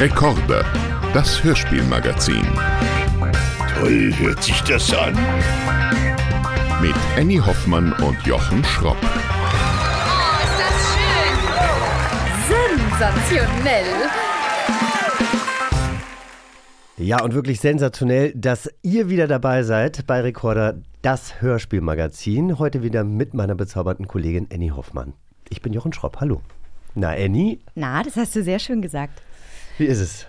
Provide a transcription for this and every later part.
Rekorde, das Hörspielmagazin. Toll hört sich das an. Mit Annie Hoffmann und Jochen Schropp. Oh, ist das schön! Sensationell! Ja, und wirklich sensationell, dass ihr wieder dabei seid bei Recorder, das Hörspielmagazin. Heute wieder mit meiner bezaubernden Kollegin Annie Hoffmann. Ich bin Jochen Schropp. Hallo. Na, Annie, Na, das hast du sehr schön gesagt. Wie ist es?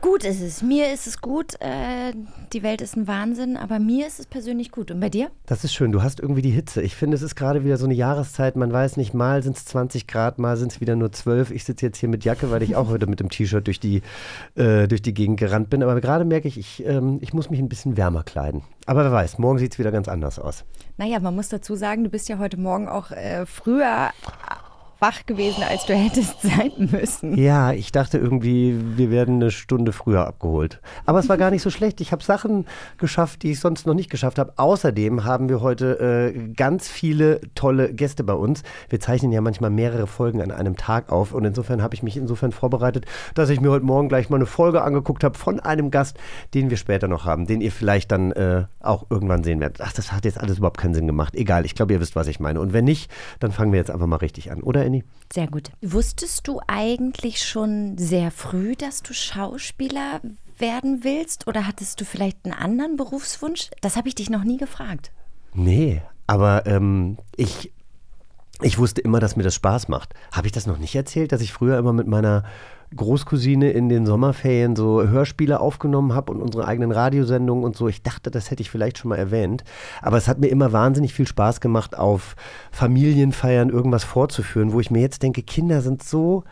Gut ist es. Mir ist es gut. Äh, die Welt ist ein Wahnsinn, aber mir ist es persönlich gut. Und bei dir? Das ist schön. Du hast irgendwie die Hitze. Ich finde, es ist gerade wieder so eine Jahreszeit. Man weiß nicht, mal sind es 20 Grad, mal sind es wieder nur 12. Ich sitze jetzt hier mit Jacke, weil ich auch heute mit dem T-Shirt durch, die, äh, durch die Gegend gerannt bin. Aber gerade merke ich, ich, ähm, ich muss mich ein bisschen wärmer kleiden. Aber wer weiß, morgen sieht es wieder ganz anders aus. Naja, man muss dazu sagen, du bist ja heute Morgen auch äh, früher wach gewesen, als du hättest sein müssen. Ja, ich dachte irgendwie, wir werden eine Stunde früher abgeholt. Aber es war gar nicht so schlecht. Ich habe Sachen geschafft, die ich sonst noch nicht geschafft habe. Außerdem haben wir heute äh, ganz viele tolle Gäste bei uns. Wir zeichnen ja manchmal mehrere Folgen an einem Tag auf und insofern habe ich mich insofern vorbereitet, dass ich mir heute Morgen gleich mal eine Folge angeguckt habe von einem Gast, den wir später noch haben, den ihr vielleicht dann äh, auch irgendwann sehen werdet. Ach, das hat jetzt alles überhaupt keinen Sinn gemacht. Egal, ich glaube, ihr wisst, was ich meine. Und wenn nicht, dann fangen wir jetzt einfach mal richtig an, oder Annie? Sehr gut. Wusstest du eigentlich schon sehr früh, dass du Schauspieler werden willst? Oder hattest du vielleicht einen anderen Berufswunsch? Das habe ich dich noch nie gefragt. Nee, aber ähm, ich, ich wusste immer, dass mir das Spaß macht. Habe ich das noch nicht erzählt, dass ich früher immer mit meiner Großcousine in den Sommerferien so Hörspiele aufgenommen habe und unsere eigenen Radiosendungen und so. Ich dachte, das hätte ich vielleicht schon mal erwähnt. Aber es hat mir immer wahnsinnig viel Spaß gemacht, auf Familienfeiern irgendwas vorzuführen, wo ich mir jetzt denke, Kinder sind so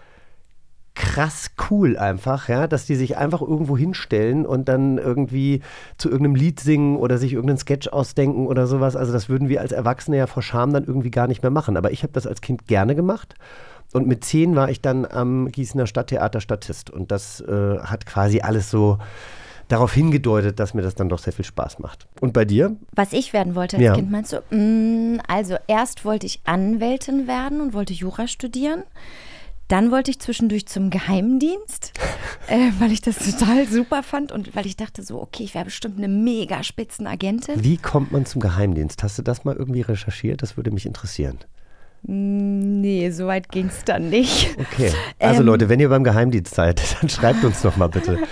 krass cool einfach, ja, dass die sich einfach irgendwo hinstellen und dann irgendwie zu irgendeinem Lied singen oder sich irgendeinen Sketch ausdenken oder sowas. Also das würden wir als Erwachsene ja vor Scham dann irgendwie gar nicht mehr machen. Aber ich habe das als Kind gerne gemacht. Und mit zehn war ich dann am Gießener Stadttheater Statist. Und das äh, hat quasi alles so darauf hingedeutet, dass mir das dann doch sehr viel Spaß macht. Und bei dir? Was ich werden wollte als Ja. Kind, meinst du? Mm, Also erst wollte ich Anwältin werden und wollte Jura studieren. Dann wollte ich zwischendurch zum Geheimdienst, äh, weil ich das total super fand und weil ich dachte so, okay, ich wäre bestimmt eine mega Spitzenagentin. Wie kommt man zum Geheimdienst? Hast du das mal irgendwie recherchiert? Das würde mich interessieren. Nee, so weit ging es dann nicht. Okay. Also Ähm. Leute, wenn ihr beim Geheimdienst seid, dann schreibt uns doch mal bitte.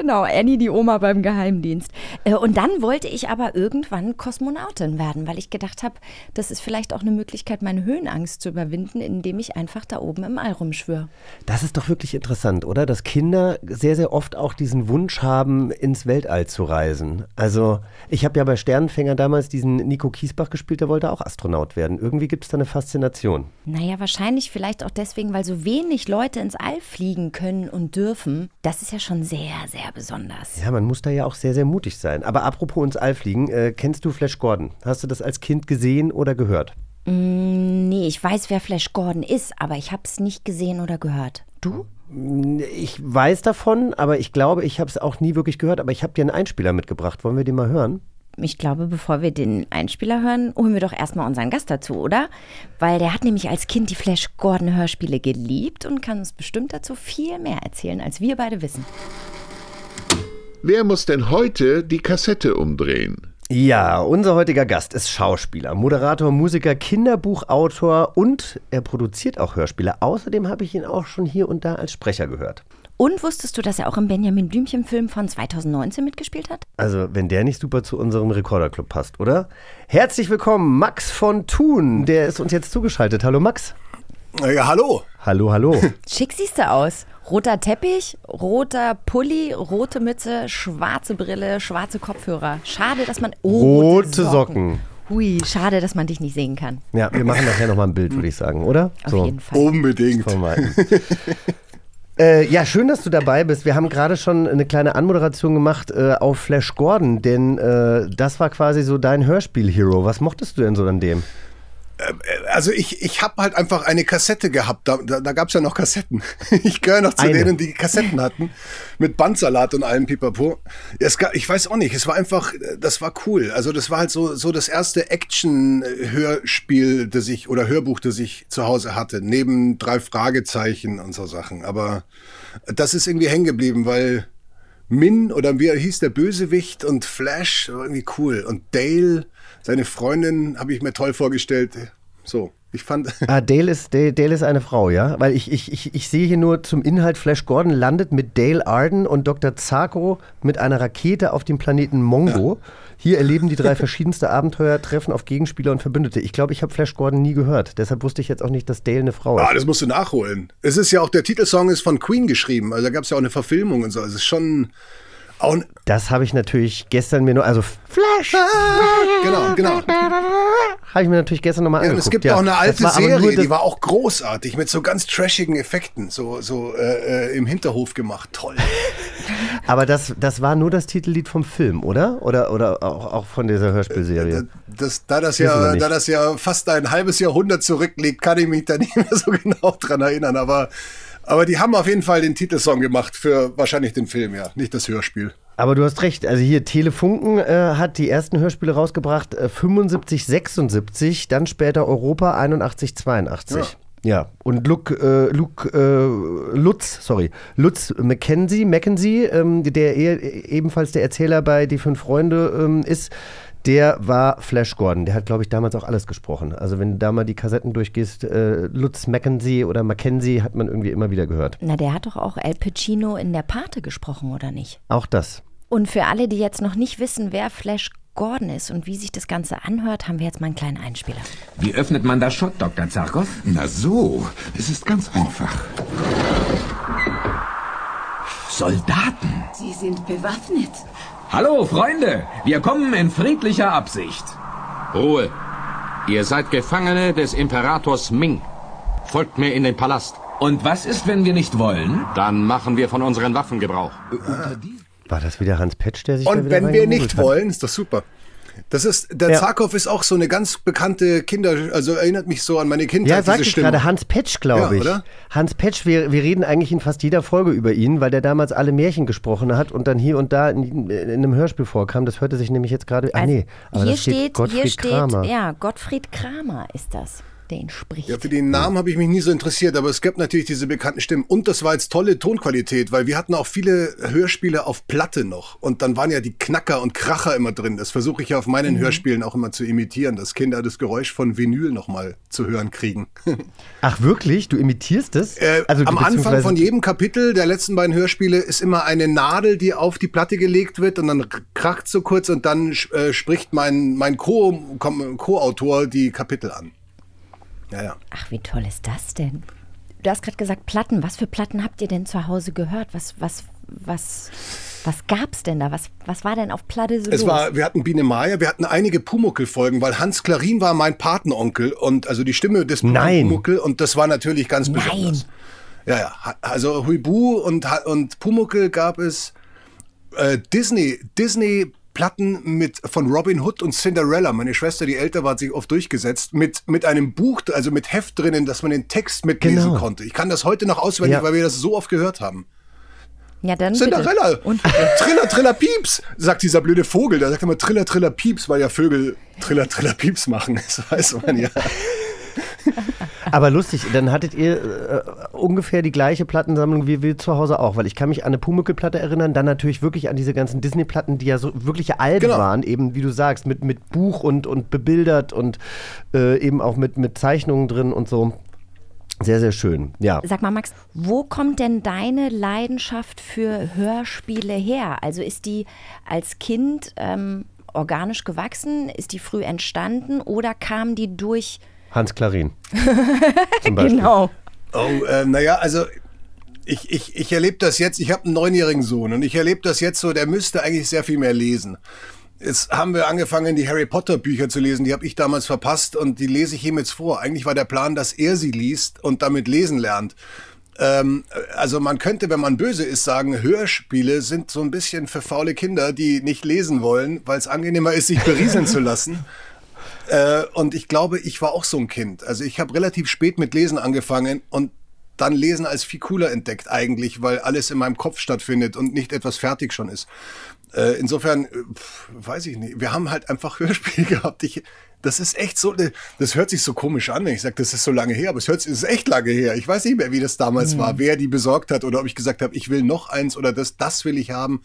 Genau, Annie, die Oma beim Geheimdienst. Äh, Und dann wollte ich aber irgendwann Kosmonautin werden, weil ich gedacht habe, das ist vielleicht auch eine Möglichkeit, meine Höhenangst zu überwinden, indem ich einfach da oben im All rumschwöre. Das ist doch wirklich interessant, oder? Dass Kinder sehr, sehr oft auch diesen Wunsch haben, ins Weltall zu reisen. Also, ich habe ja bei Sternenfänger damals diesen Nico Kiesbach gespielt, der wollte auch Astronaut werden. Irgendwie gibt es da eine Faszination. Naja, wahrscheinlich vielleicht auch deswegen, weil so wenig Leute ins All fliegen können und dürfen. Das ist ja schon sehr, sehr besonders. Ja, man muss da ja auch sehr, sehr mutig sein. Aber apropos ins All fliegen, äh, kennst du Flash Gordon? Hast du das als Kind gesehen oder gehört? Nee, ich weiß, wer Flash Gordon ist, aber ich habe es nicht gesehen oder gehört. Du? Ich weiß davon, aber ich glaube, ich habe es auch nie wirklich gehört. Aber ich habe dir einen Einspieler mitgebracht. Wollen wir den mal hören? Ich glaube, bevor wir den Einspieler hören, holen wir doch erstmal unseren Gast dazu, oder? Weil der hat nämlich als Kind die Flash Gordon Hörspiele geliebt und kann uns bestimmt dazu viel mehr erzählen, als wir beide wissen. Wer muss denn heute die Kassette umdrehen? Ja, unser heutiger Gast ist Schauspieler, Moderator, Musiker, Kinderbuchautor und er produziert auch Hörspiele. Außerdem habe ich ihn auch schon hier und da als Sprecher gehört. Und wusstest du, dass er auch im Benjamin Blümchen-Film von 2019 mitgespielt hat? Also, wenn der nicht super zu unserem Rekorderclub passt, oder? Herzlich willkommen, Max von Thun. Der ist uns jetzt zugeschaltet. Hallo, Max. Ja, hallo. Hallo, hallo. Schick siehst du aus. Roter Teppich, roter Pulli, rote Mütze, schwarze Brille, schwarze Kopfhörer. Schade, dass man. Oh, Rote Socken. Hui, schade, dass man dich nicht sehen kann. Ja, wir machen nachher nochmal ein Bild, würde ich sagen, oder? Auf jeden Fall. Unbedingt. Vermeiden. Äh, ja, schön, dass du dabei bist. Wir haben gerade schon eine kleine Anmoderation gemacht äh, auf Flash Gordon, denn äh, das war quasi so dein Hörspiel-Hero. Was mochtest du denn so an dem? Also ich, ich habe halt einfach eine Kassette gehabt. Da, da, da gab es ja noch Kassetten. Ich gehöre noch zu Eine. denen, die Kassetten hatten. Mit Bandsalat und allem Pipapo. Es gab, ich weiß auch nicht, es war einfach, das war cool. Also das war halt so, so das erste Action-Hörspiel, das ich, oder Hörbuch, das ich zu Hause hatte. Neben drei Fragezeichen und so Sachen. Aber das ist irgendwie hängen geblieben, weil Min oder wie hieß, der Bösewicht und Flash war irgendwie cool. Und Dale, seine Freundin, habe ich mir toll vorgestellt. So, ich fand. Ah, Dale ist, Dale, Dale ist eine Frau, ja? Weil ich, ich, ich, ich sehe hier nur zum Inhalt, Flash Gordon landet mit Dale Arden und Dr. Zarko mit einer Rakete auf dem Planeten Mongo. Hier erleben die drei verschiedenste Abenteuer, treffen auf Gegenspieler und Verbündete. Ich glaube, ich habe Flash Gordon nie gehört. Deshalb wusste ich jetzt auch nicht, dass Dale eine Frau ist. Ah, das musst du nachholen. Es ist ja auch, der Titelsong ist von Queen geschrieben. Also da gab es ja auch eine Verfilmung und so. Es ist schon. Ein- Das habe ich natürlich gestern mir nur, also Flash, genau, genau. habe ich mir natürlich gestern nochmal Ja, und angeguckt. es gibt ja. auch eine alte Das Serie, das- die war auch großartig, mit so ganz trashigen Effekten, so, so äh, äh, im Hinterhof gemacht. Toll. Aber das, das war nur das Titellied vom Film, oder? Oder, oder auch, auch von dieser Hörspielserie? Das, da, das Wissen wir ja, da das ja fast ein halbes Jahrhundert zurückliegt, kann ich mich da nicht mehr so genau dran erinnern. Aber, aber die haben auf jeden Fall den Titelsong gemacht für wahrscheinlich den Film, ja, nicht das Hörspiel. Aber du hast recht. Also hier Telefunken äh, hat die ersten Hörspiele rausgebracht, äh, 75, 76, dann später Europa 81, 82. Ja, und Luke, äh, Luke äh, Lutz, sorry, Lutz Mackenzie, Mackenzie ähm, der e ebenfalls der Erzähler bei Die Fünf Freunde ähm, ist, der war Flash Gordon. Der hat, glaube ich, damals auch alles gesprochen. Also wenn du da mal die Kassetten durchgehst, äh, Lutz Mackenzie oder Mackenzie hat man irgendwie immer wieder gehört. Na, der hat doch auch El Pacino in der Pate gesprochen, oder nicht? Auch das. Und für alle, die jetzt noch nicht wissen, wer Flash Gordon ist und wie sich das Ganze anhört, haben wir jetzt mal einen kleinen Einspieler. Wie öffnet man das Schott, Dr. Zarkov? Na so, es ist ganz einfach. Soldaten. Sie sind bewaffnet. Hallo, Freunde. Wir kommen in friedlicher Absicht. Ruhe. Ihr seid Gefangene des Imperators Ming. Folgt mir in den Palast. Und was ist, wenn wir nicht wollen? Dann machen wir von unseren Waffen Gebrauch. War das wieder Hans Petsch, der sich da Und wieder wenn wir nicht hat? wollen, ist das super. Das ist, der Ja. Zarkov ist auch so eine ganz bekannte Kinder, also erinnert mich so an meine Kindheit, Ja, sag diese ich Stimme. gerade, Hans Petsch, glaube Ja, ich. oder? Hans Petsch, wir, wir reden eigentlich in fast jeder Folge über ihn, weil der damals alle Märchen gesprochen hat und dann hier und da in, in einem Hörspiel vorkam. Das hörte sich nämlich jetzt gerade. Ah, nee, aber hier steht, steht, Gottfried hier steht, Kramer. ja, Gottfried Kramer ist das, der ihn spricht. Ja, für den Namen habe ich mich nie so interessiert, aber es gibt natürlich diese bekannten Stimmen. Und das war jetzt tolle Tonqualität, weil wir hatten auch viele Hörspiele auf Platte noch. Und dann waren ja die Knacker und Kracher immer drin. Das versuche ich ja auf meinen Mhm. Hörspielen auch immer zu imitieren, dass Kinder das Geräusch von Vinyl nochmal zu hören kriegen. Ach, wirklich? Du imitierst es? Äh, also, am Anfang von jedem Kapitel der letzten beiden Hörspiele ist immer eine Nadel, die auf die Platte gelegt wird und dann kracht so kurz und dann äh, spricht mein, mein Co- Co-Autor die Kapitel an. Ja, ja. Ach, wie toll ist das denn? Du hast gerade gesagt Platten. Was für Platten habt ihr denn zu Hause gehört? Was, was, was, was gab's denn da? Was, was war denn auf Platte so Es los? war, wir hatten Biene Maya, wir hatten einige Pumuckel-Folgen, weil Hans Klarin war mein Patenonkel und also die Stimme des Nein. Pumuckel und das war natürlich ganz Nein. besonders. Ja, ja. Also Huibu und, und Pumuckel gab es äh, Disney, Disney Platten mit von Robin Hood und Cinderella. Meine Schwester, die älter war, hat sich oft durchgesetzt mit mit einem Buch, also mit Heft drinnen, dass man den Text mitlesen Genau. konnte. Ich kann das heute noch auswendig, Ja. weil wir das so oft gehört haben. ja, dann Cinderella. Bitte. Und Triller, Triller, Pieps, sagt dieser blöde Vogel. Der sagt immer Triller, Triller, Pieps, weil ja Vögel Triller, Triller, Pieps machen. Das weiß man ja. Aber lustig, dann hattet ihr äh, ungefähr die gleiche Plattensammlung wie wir zu Hause auch, weil ich kann mich an eine Pumuckl-Platte erinnern, dann natürlich wirklich an diese ganzen Disney-Platten, die ja so wirkliche Alben Genau. waren, eben wie du sagst, mit, mit Buch und, und bebildert und äh, eben auch mit, mit Zeichnungen drin und so. Sehr, sehr schön, ja. Sag mal, Max, wo kommt denn deine Leidenschaft für Hörspiele her? Also ist die als Kind ähm, organisch gewachsen? Ist die früh entstanden oder kam die durch? Hans Klarin. Zum Beispiel. Genau. Oh, äh, naja, also ich, ich, ich erlebe das jetzt, ich habe einen neunjährigen Sohn und ich erlebe das jetzt so, der müsste eigentlich sehr viel mehr lesen. Jetzt haben wir angefangen, die Harry Potter Bücher zu lesen, die habe ich damals verpasst und die lese ich ihm jetzt vor. Eigentlich war der Plan, dass er sie liest und damit lesen lernt. Ähm, also man könnte, wenn man böse ist, sagen, Hörspiele sind so ein bisschen für faule Kinder, die nicht lesen wollen, weil es angenehmer ist, sich berieseln zu lassen. Äh, und ich glaube, ich war auch so ein Kind. Also ich habe relativ spät mit Lesen angefangen und dann Lesen als viel cooler entdeckt eigentlich, weil alles in meinem Kopf stattfindet und nicht etwas fertig schon ist. Äh, insofern, äh, pf, weiß ich nicht. Wir haben halt einfach Hörspiel gehabt. Ich, das ist echt so, das hört sich so komisch an, wenn ich sage, das ist so lange her, aber es hört, es ist echt lange her. Ich weiß nicht mehr, wie das damals war, wer die besorgt hat oder ob ich gesagt habe, ich will noch eins oder das, das will ich haben.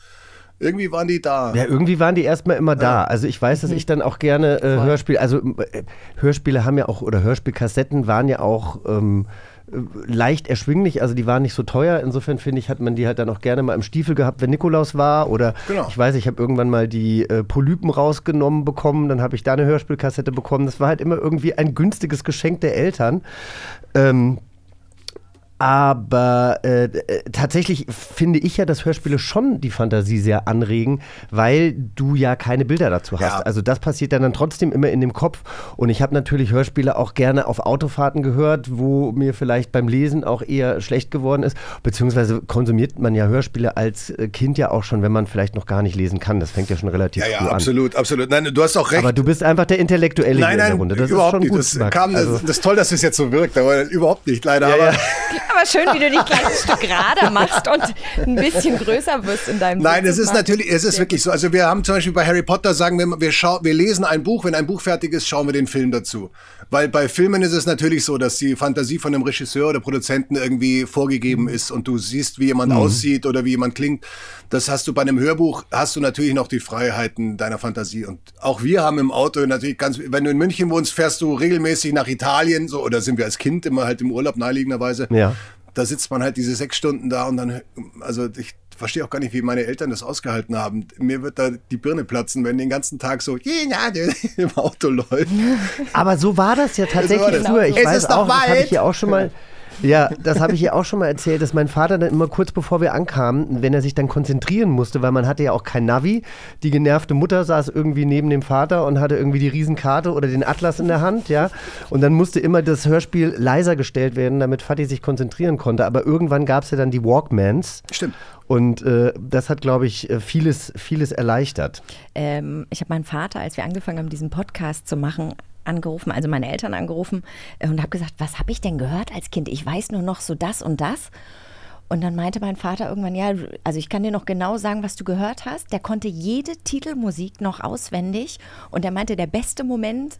Irgendwie waren die da. Ja, irgendwie waren die erstmal immer da. Also ich weiß, dass ich dann auch gerne äh, Hörspiele, also äh, Hörspiele haben ja auch, oder Hörspielkassetten waren ja auch ähm, äh, leicht erschwinglich, also die waren nicht so teuer. Insofern finde ich, hat man die halt dann auch gerne mal im Stiefel gehabt, wenn Nikolaus war. Oder Genau. ich weiß, ich habe irgendwann mal die äh, Polypen rausgenommen bekommen, dann habe ich da eine Hörspielkassette bekommen. Das war halt immer irgendwie ein günstiges Geschenk der Eltern. Ähm, aber äh, äh, tatsächlich finde ich ja, dass Hörspiele schon die Fantasie sehr anregen, weil du ja keine Bilder dazu hast. Ja. Also das passiert dann, dann trotzdem immer in dem Kopf. Und ich habe natürlich Hörspiele auch gerne auf Autofahrten gehört, wo mir vielleicht beim Lesen auch eher schlecht geworden ist. Beziehungsweise konsumiert man ja Hörspiele als äh, Kind ja auch schon, wenn man vielleicht noch gar nicht lesen kann. Das fängt ja schon relativ ja, ja, früh an. absolut, absolut. Nein, du hast auch recht. Aber du bist einfach der Intellektuelle nein, hier in nein, der Runde. Das überhaupt ist schon nicht. gut. das, kam, also, das, das ist toll, dass es jetzt so wirkt, aber überhaupt nicht, leider. Ja, aber. Aber schön, wie du dich gleich ein Stück gerader machst und ein bisschen größer wirst in deinem Nein, es ist natürlich, es ist wirklich so. Also wir haben zum Beispiel bei Harry Potter sagen wir, wir, schau, wir lesen ein Buch, wenn ein Buch fertig ist, schauen wir den Film dazu. Weil bei Filmen ist es natürlich so, dass die Fantasie von dem Regisseur oder Produzenten irgendwie vorgegeben ist und du siehst, wie jemand aussieht oder wie jemand klingt. Das hast du bei einem Hörbuch, hast du natürlich noch die Freiheiten deiner Fantasie. Und auch wir haben im Auto natürlich ganz, wenn du in München wohnst, fährst du regelmäßig nach Italien, so, oder sind wir als Kind immer halt im Urlaub naheliegenderweise Ja. Da sitzt man halt diese sechs Stunden da und dann, also ich verstehe auch gar nicht, wie meine Eltern das ausgehalten haben. Mir wird da die Birne platzen, wenn den ganzen Tag so im Auto läuft. Aber so war das ja tatsächlich So das. Ich Es weiß ist doch auch, das habe ich hier auch schon mal. Ja, das habe ich hier auch schon mal erzählt, dass mein Vater dann immer kurz bevor wir ankamen, wenn er sich dann konzentrieren musste, weil man hatte ja auch kein Navi. Die genervte Mutter saß irgendwie neben dem Vater und hatte irgendwie die Riesenkarte oder den Atlas in der Hand, ja. Und dann musste immer das Hörspiel leiser gestellt werden, damit Fatih sich konzentrieren konnte. Aber irgendwann gab es ja dann die Walkmans. Stimmt. Und äh, das hat, glaube ich, äh, vieles, vieles erleichtert. ähm, ich habe meinen Vater, als wir angefangen haben, diesen Podcast zu machen, angerufen, also meine Eltern angerufen äh, und habe gesagt, was habe ich denn gehört als Kind? Ich weiß nur noch so das und das. Und dann meinte mein Vater irgendwann, ja, also ich kann dir noch genau sagen, was du gehört hast. Der konnte jede Titelmusik noch auswendig und er meinte, der beste Moment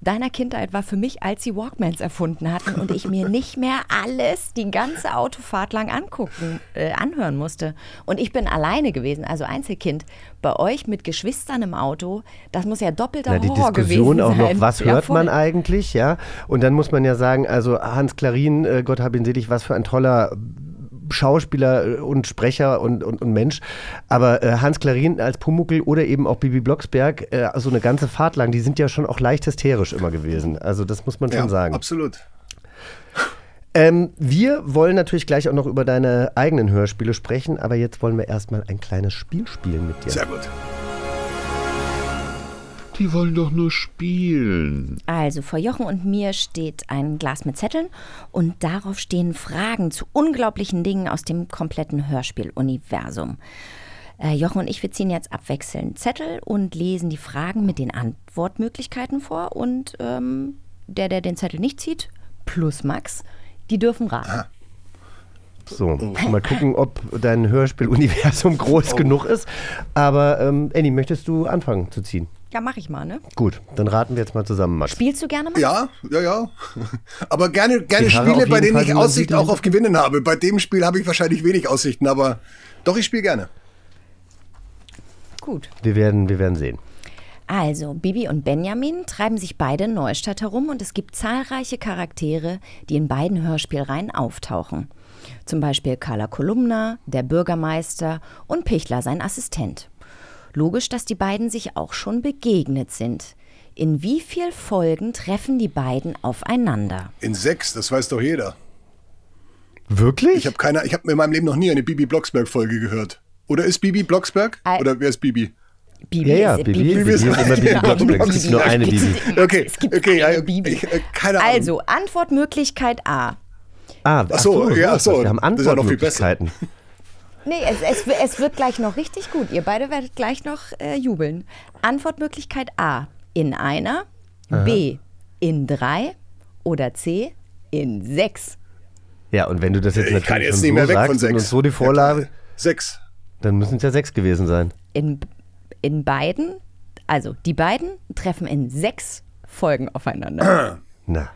deiner Kindheit war für mich, als sie Walkmans erfunden hatten und ich mir nicht mehr alles die ganze Autofahrt lang angucken, äh, anhören musste. Und ich bin alleine gewesen, also Einzelkind. Bei euch mit Geschwistern im Auto, das muss ja doppelter Na, die Horror Diskussion gewesen auch sein. noch, was Ja, hört man eigentlich, ja? Und dann muss man ja sagen, also Hans Klarin, äh, Gott hab ihn selig, was für ein toller Schauspieler äh, und Sprecher und, und, und Mensch. Aber äh, Hans Klarin als Pumuckel oder eben auch Bibi Blocksberg, äh, so eine ganze Fahrt lang, die sind ja schon auch leicht hysterisch immer gewesen. Also das muss man schon Ja, sagen. absolut. Ähm, wir wollen natürlich gleich auch noch über deine eigenen Hörspiele sprechen, aber jetzt wollen wir erstmal ein kleines Spiel spielen mit dir. Sehr gut. Die wollen doch nur spielen. Also vor Jochen und mir steht ein Glas mit Zetteln und darauf stehen Fragen zu unglaublichen Dingen aus dem kompletten Hörspieluniversum. Äh, Jochen und ich, wir ziehen jetzt abwechselnd Zettel und lesen die Fragen mit den Antwortmöglichkeiten vor und ähm, der, der den Zettel nicht zieht, plus Max, die dürfen raten. So, mal gucken, ob dein Hörspieluniversum groß genug ist. Aber ähm, Annie, möchtest du anfangen zu ziehen? Ja, mach ich mal, ne? Gut, dann raten wir jetzt mal zusammen, Max. Spielst du gerne mal? Ja, ja, ja. Aber gerne, gerne Spiele, bei denen Fall, ich Aussicht sieht, auch auf Gewinnen habe. Bei dem Spiel habe ich wahrscheinlich wenig Aussichten, aber doch, ich spiele gerne. Gut. Wir werden, wir werden sehen. Also, Bibi und Benjamin treiben sich beide in Neustadt herum und es gibt zahlreiche Charaktere, die in beiden Hörspielreihen auftauchen. Zum Beispiel Carla Kolumna, der Bürgermeister und Pichler, sein Assistent. Logisch, dass die beiden sich auch schon begegnet sind. In wie viel Folgen treffen die beiden aufeinander? In sechs, das weiß doch jeder. Wirklich? Ich habe keine, ich habe in meinem Leben noch nie eine Bibi Blocksberg Folge gehört. Oder ist Bibi Blocksberg? Ei- Oder wer ist Bibi? Bibi ja, ja, ist- Bibi, Bibi, ist- ist immer Bibi Ja, Blocksberg. Es gibt nur eine Bibi. Okay, Es gibt okay, eine ja, Bibi. Ich, äh, keine Ahnung. Also, Antwortmöglichkeit A. Ah, Ach so, ja, ach so. Wir haben Das ist ja noch viel besser. Antwortmöglichkeiten. Nee, es, es, es wird gleich noch richtig gut. Ihr beide werdet gleich noch äh, jubeln. Antwortmöglichkeit A. In einer, B. In drei oder C. In sechs. Ja, und wenn du das jetzt Ich natürlich kann jetzt schon nicht so mehr weg sagst von und so die Vorlage, Sechs. dann müssen es ja sechs gewesen sein. In, in beiden, also die beiden treffen in sechs Folgen aufeinander. Na,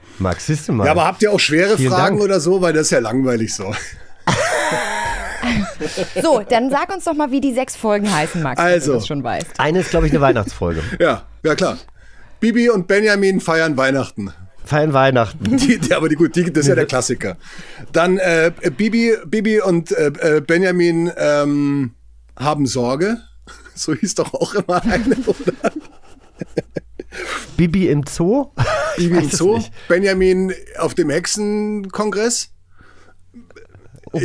du mal. Ja, aber habt ihr auch schwere Vielen Fragen Dank. oder so? Weil das ist ja langweilig so. so, dann sag uns doch mal, wie die sechs Folgen heißen, Max, wenn Also. du das schon weißt. Eine ist, glaube ich, eine Weihnachtsfolge. Ja, ja klar. Bibi und Benjamin feiern Weihnachten. Feiern Weihnachten. Die, die, aber die gut, die, das ist ja der Klassiker. Dann äh, Bibi, Bibi und äh, äh, Benjamin ähm, haben Sorge. So hieß doch auch immer eine, oder? Bibi im Zoo? Bibi im Zoo. Benjamin auf dem Hexenkongress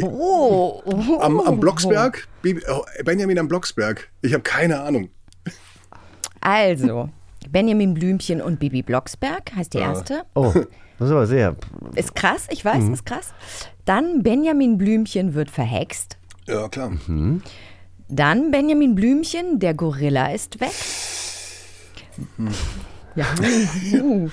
Oh, oh, am, am Blocksberg. Oh, Benjamin am Blocksberg. Ich habe keine Ahnung. Also, Benjamin Blümchen und Bibi Blocksberg heißt die erste. Oh, das ist aber sehr. Ist krass, ich weiß, Mhm. ist krass. Dann Benjamin Blümchen wird verhext. Ja, klar. Dann Benjamin Blümchen, der Gorilla ist weg. Ja.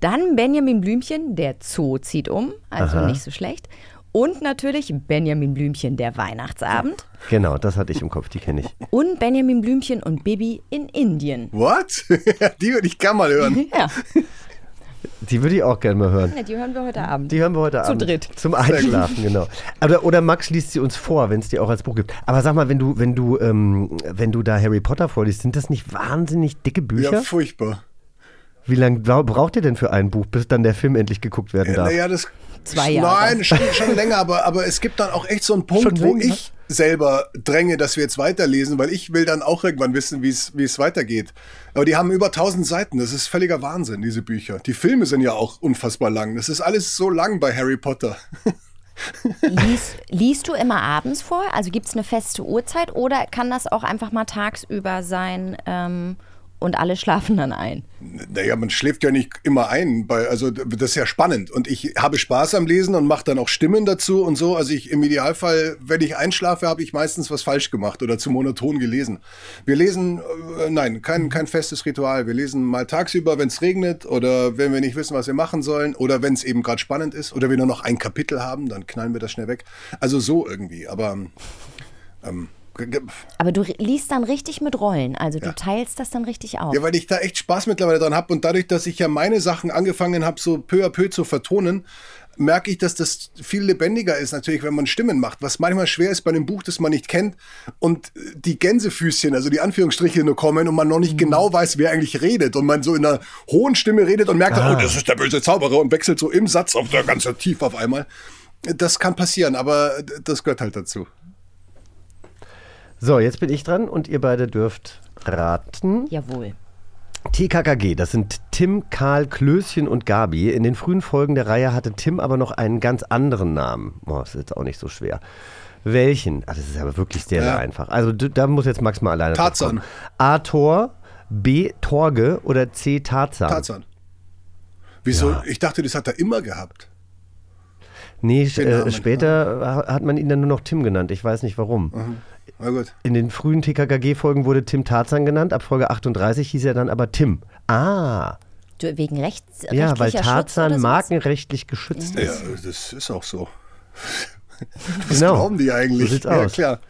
Dann Benjamin Blümchen, der Zoo zieht um, also nicht so schlecht. Und natürlich Benjamin Blümchen, der Weihnachtsabend. Genau, das hatte ich im Kopf, die kenne ich. Und Benjamin Blümchen und Bibi in Indien. What? die würde ich gerne mal hören. Ja, Die würde ich auch gerne mal hören. die hören wir heute Abend. Die hören wir heute Zu Abend. dritt. Zum Einschlafen, genau. Oder, oder Max liest sie uns vor, wenn es die auch als Buch gibt. Aber sag mal, wenn du, wenn du, ähm, wenn du da Harry Potter vorliest, sind das nicht wahnsinnig dicke Bücher? Ja, furchtbar. Wie lange braucht ihr denn für ein Buch, bis dann der Film endlich geguckt werden darf? Naja, das. Zwei Jahre. Nein, schon, schon länger, aber, aber es gibt dann auch echt so einen Punkt, Schon wo länger? ich selber dränge, dass wir jetzt weiterlesen, weil ich will dann auch irgendwann wissen, wie es wie es weitergeht. Aber die haben über 1000 Seiten, das ist völliger Wahnsinn, diese Bücher. Die Filme sind ja auch unfassbar lang. Das ist alles so lang bei Harry Potter. Liest, liest du immer abends vor? Also gibt es eine feste Uhrzeit oder kann das auch einfach mal tagsüber sein ähm, und alle schlafen dann ein? Naja, man schläft ja nicht immer ein, bei, also das ist ja spannend. Und ich habe Spaß am Lesen und mache dann auch Stimmen dazu und so. Also ich im Idealfall, wenn ich einschlafe, habe ich meistens was falsch gemacht oder zu monoton gelesen. Wir lesen, äh, nein, kein, kein festes Ritual. Wir lesen mal tagsüber, wenn es regnet oder wenn wir nicht wissen, was wir machen sollen oder wenn es eben gerade spannend ist oder wir nur noch ein Kapitel haben, dann knallen wir das schnell weg. Also so irgendwie, aber ähm, Aber du liest dann richtig mit Rollen, also du teilst das dann richtig auf. Ja, weil ich da echt Spaß mittlerweile dran habe und dadurch, dass ich ja meine Sachen angefangen habe, so peu à peu zu vertonen, merke ich, dass das viel lebendiger ist, natürlich, wenn man Stimmen macht, was manchmal schwer ist bei einem Buch, das man nicht kennt und die Gänsefüßchen, also die Anführungsstriche nur kommen und man noch nicht genau weiß, wer eigentlich redet und man so in einer hohen Stimme redet und merkt, dann, oh, das ist der böse Zauberer und wechselt so im Satz auf der ganz tief auf einmal. Das kann passieren, aber das gehört halt dazu. So, jetzt bin ich dran und ihr beide dürft raten. Jawohl. TKKG, das sind Tim, Karl, Klößchen und Gabi. In den frühen Folgen der Reihe hatte Tim aber noch einen ganz anderen Namen. Boah, das ist jetzt auch nicht so schwer. Welchen? Ah, das ist aber wirklich sehr, sehr Ja. einfach. Also da muss jetzt Max mal alleine Tarzan. A. Tor, B. Torge oder C. Tarzan? Tarzan. Wieso? Ich dachte, das hat er immer gehabt. Nee, äh, später ha- hat man ihn dann nur noch Tim genannt. Ich weiß nicht warum. Gut. In den frühen TKKG-Folgen wurde Tim Tarzan genannt. Ab Folge 38 hieß er dann aber Tim. Ah, Du, wegen rechts, ja, weil Tarzan markenrechtlich geschützt Ja, ist. das ist auch so. Was Genau. glauben die eigentlich? So sieht's ja, aus. klar.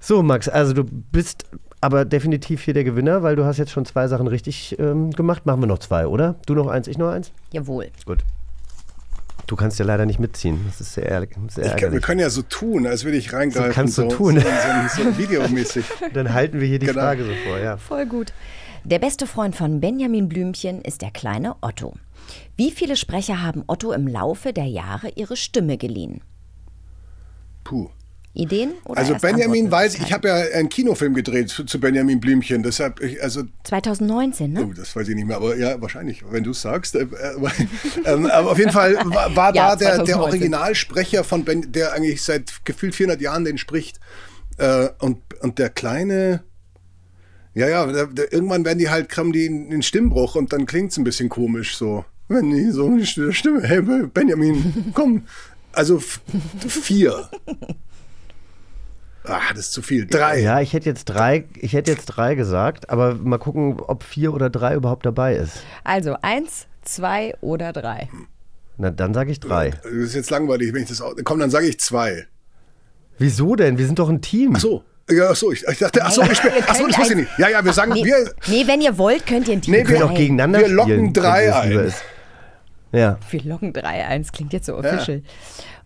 So, Max, also du bist aber definitiv hier der Gewinner, weil du hast jetzt schon zwei Sachen richtig ähm, gemacht. Machen wir noch zwei, oder? Du noch eins, ich noch eins? Jawohl. Gut. Du kannst ja leider nicht mitziehen. Das ist sehr, ärg- sehr Ich kann, wir ärgerlich. können ja so tun, als würde ich reingreifen. So kannst du so, tun. So, so, so videomäßig. Dann halten wir hier die Genau. Frage so vor, ja. Voll gut. Der beste Freund von Benjamin Blümchen ist der kleine Otto. Wie viele Sprecher haben Otto im Laufe der Jahre ihre Stimme geliehen? Puh. Ideen? Oder Also Benjamin weiß, ich habe ja einen Kinofilm gedreht zu, zu Benjamin Blümchen. Deshalb, ich, also 2019, ne? Oh, das weiß ich nicht mehr, aber ja, wahrscheinlich, wenn du es sagst. Äh, äh, ähm, aber auf jeden Fall war, war Ja, da der, der 2019. Originalsprecher von Ben, der eigentlich seit gefühlt 400 Jahren den spricht. Äh, und, und der kleine, ja, ja, der, der, irgendwann werden die halt, kriegen die einen Stimmbruch und dann klingt es ein bisschen komisch so. Wenn die so eine Stimme, hey Benjamin, komm. Also vier. Ah, das ist zu viel. Drei. Ja, ich hätte jetzt drei, ich hätte jetzt drei gesagt, aber mal gucken, ob vier oder drei überhaupt dabei ist. Also eins, zwei oder drei. Na, dann sage ich drei. Das ist jetzt langweilig, wenn ich das auch. Komm, dann sage ich zwei. Wieso denn? Wir sind doch ein Team. Ach so. Ja, ach so, ich, ich dachte, ach so, ich, spiel- ach so, das wusste ich nicht. Ja, ja, wir sagen, Nee, wir, nee, wenn ihr wollt, könnt ihr ein Team Nee, Wir können auch gegeneinander wir locken spielen, drei ein. Ja. Wir locken 3-1, klingt jetzt so official.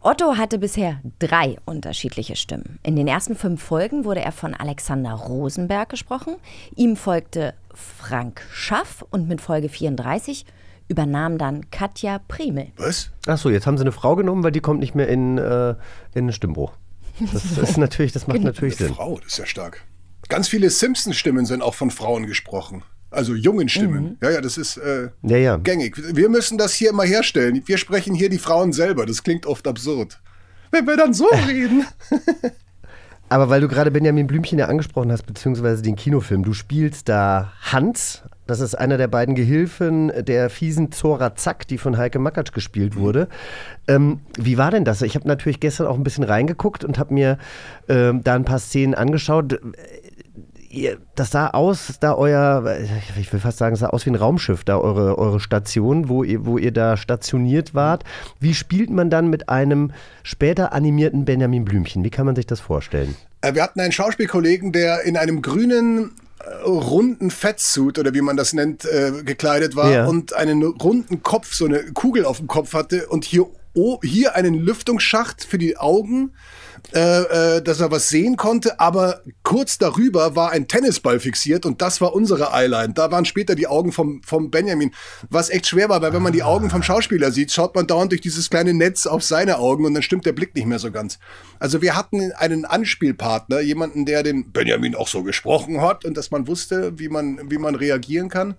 Otto hatte bisher drei unterschiedliche Stimmen. In den ersten fünf Folgen wurde er von Alexander Rosenberg gesprochen. Ihm folgte Frank Schaff und mit Folge 34 übernahm dann Katja Primel. was? Ach so, jetzt haben sie eine Frau genommen, weil die kommt nicht mehr in, äh, in den Stimmbruch. Das ist natürlich, das macht natürlich Sinn. Frau, das ist ja stark. Ganz viele Simpsons-Stimmen sind auch von Frauen gesprochen. Also jungen Stimmen. Ja, ja, das ist äh, Ja, ja. gängig. Wir müssen das hier immer herstellen. Wir sprechen hier die Frauen selber. Das klingt oft absurd. Wenn wir dann so reden. Aber weil du gerade Benjamin Blümchen ja angesprochen hast, beziehungsweise den Kinofilm, du spielst da Hans. Das ist einer der beiden Gehilfen der fiesen Zora Zack, die von Heike Makatsch gespielt wurde. Ähm, wie war denn das? Ich habe natürlich gestern auch ein bisschen reingeguckt und habe mir ähm, da ein paar Szenen angeschaut. Ihr, das sah aus, da euer, ich will fast sagen, es sah aus wie ein Raumschiff, da eure, eure Station, wo ihr, wo ihr da stationiert wart. Wie spielt man dann mit einem später animierten Benjamin Blümchen? Wie kann man sich das vorstellen? Äh, Wir hatten einen Schauspielkollegen, der in einem grünen äh, runden Fettsuit oder wie man das nennt, äh, gekleidet war Ja. und einen runden Kopf, so eine Kugel auf dem Kopf hatte und hier, oh, hier einen Lüftungsschacht für die Augen, äh, äh, dass er was sehen konnte, aber kurz darüber war ein Tennisball fixiert und das war unsere Eyeline. Da waren später die Augen vom, vom Benjamin, was echt schwer war, weil wenn man die Augen vom Schauspieler sieht, schaut man dauernd durch dieses kleine Netz auf seine Augen und dann stimmt der Blick nicht mehr so ganz. Also wir hatten einen Anspielpartner, jemanden, der den Benjamin auch so gesprochen hat und dass man wusste, wie man, wie man reagieren kann.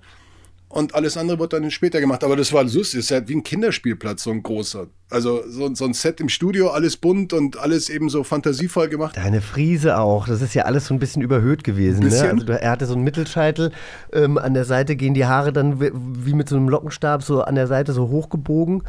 Und alles andere wurde dann später gemacht. Aber das war lustig. Das ist ja wie ein Kinderspielplatz, so ein großer. Also so, so ein Set im Studio, alles bunt und alles eben so fantasievoll gemacht. Deine Friese auch. Das ist ja alles so ein bisschen überhöht gewesen. Ne? Bisschen. Also, du- er hatte so einen Mittelscheitel. Ähm, an der Seite gehen die Haare dann wie, wie mit so einem Lockenstab so an der Seite so hochgebogen.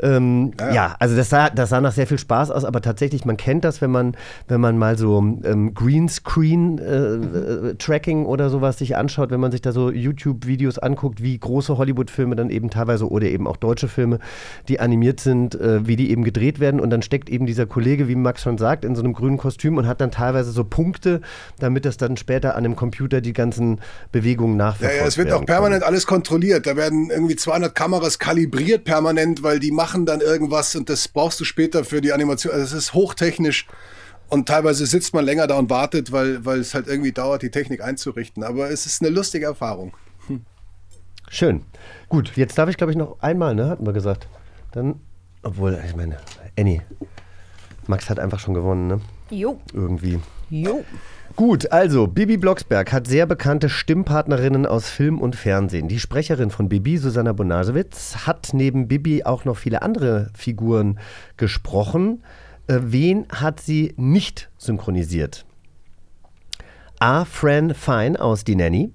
Ähm, ja. also das sah, das sah nach sehr viel Spaß aus, aber tatsächlich, man kennt das, wenn man, wenn man mal so ähm, Greenscreen-Tracking oder sowas sich anschaut, wenn man sich da so YouTube-Videos anguckt, wie große Hollywood-Filme dann eben teilweise oder eben auch deutsche Filme, die animiert sind, äh, wie die eben gedreht werden. Und dann steckt eben dieser Kollege, wie Max schon sagt, in so einem grünen Kostüm und hat dann teilweise so Punkte, damit das dann später an dem Computer die ganzen Bewegungen Ja, nachverfolgt ja, es wird auch permanent alles kontrolliert. Da werden irgendwie 200 Kameras kalibriert permanent, weil die machen dann irgendwas und das brauchst du später für die Animation. Also es ist hochtechnisch und teilweise sitzt man länger da und wartet, weil, weil es halt irgendwie dauert, die Technik einzurichten. Aber es ist eine lustige Erfahrung. Schön. Gut, jetzt darf ich, glaube ich, noch einmal, ne? Hatten wir gesagt. Dann, obwohl, ich meine, Annie, Max hat einfach schon gewonnen, ne? Jo. Irgendwie. Jo. Gut, also Bibi Blocksberg hat sehr bekannte Stimmpartnerinnen aus Film und Fernsehen. Die Sprecherin von Bibi, Susanna Bonasewitz, hat neben Bibi auch noch viele andere Figuren gesprochen. Äh, wen hat sie nicht synchronisiert? A. Fran Fine aus Die Nanny.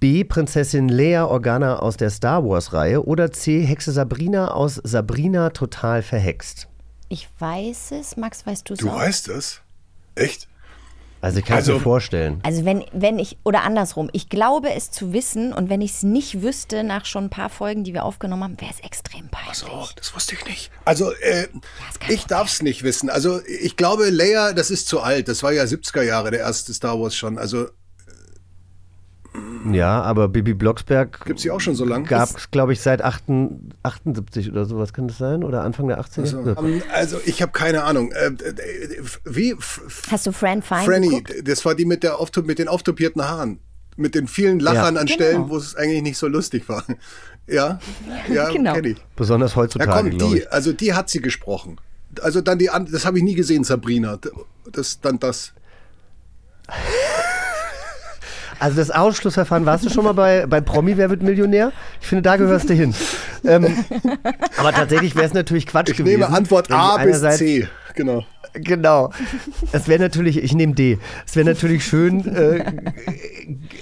B. Prinzessin Leia Organa aus der Star Wars-Reihe. Oder C. Hexe Sabrina aus Sabrina total verhext. Ich weiß es. Max, weißt du es Du auch? weißt das? Echt? Also ich kann es Also- mir vorstellen. Also wenn, wenn ich, oder andersrum, ich glaube es zu wissen und wenn ich es nicht wüsste nach schon ein paar Folgen, die wir aufgenommen haben, wäre es extrem peinlich. So, das wusste ich nicht. Also, äh, kein ich darf es nicht wissen. Also, ich glaube, Leia, das ist zu alt. Das war ja 70er Jahre, der erste Star Wars schon. Also, Ja, aber Bibi Blocksberg Gibt es die auch schon so lang? gab es, glaube ich, seit 88 78 oder sowas, kann das sein? Oder Anfang der 80er? Also, Ja. ähm, also ich habe keine Ahnung. Äh, wie? Hast du Fran Fine Franny, geguckt? das war die mit, der mit den auftopierten Haaren. Mit den vielen Lachern Ja. an Genau. Stellen, wo es eigentlich nicht so lustig war. Ja, ja, Genau. kenn ich. Besonders Ja, heutzutage, komm, glaube die, ich. also die hat sie gesprochen. Also dann die andere, das habe ich nie gesehen, Sabrina. Das dann das. Also das Ausschlussverfahren, warst du schon mal bei, bei Promi Wer wird Millionär? Ich finde, da gehörst du hin. ähm, aber tatsächlich wäre es natürlich Quatsch Ich gewesen. nehme Antwort A bis C. Genau. Genau. Es wäre natürlich, ich nehme D. Es wäre natürlich schön, äh,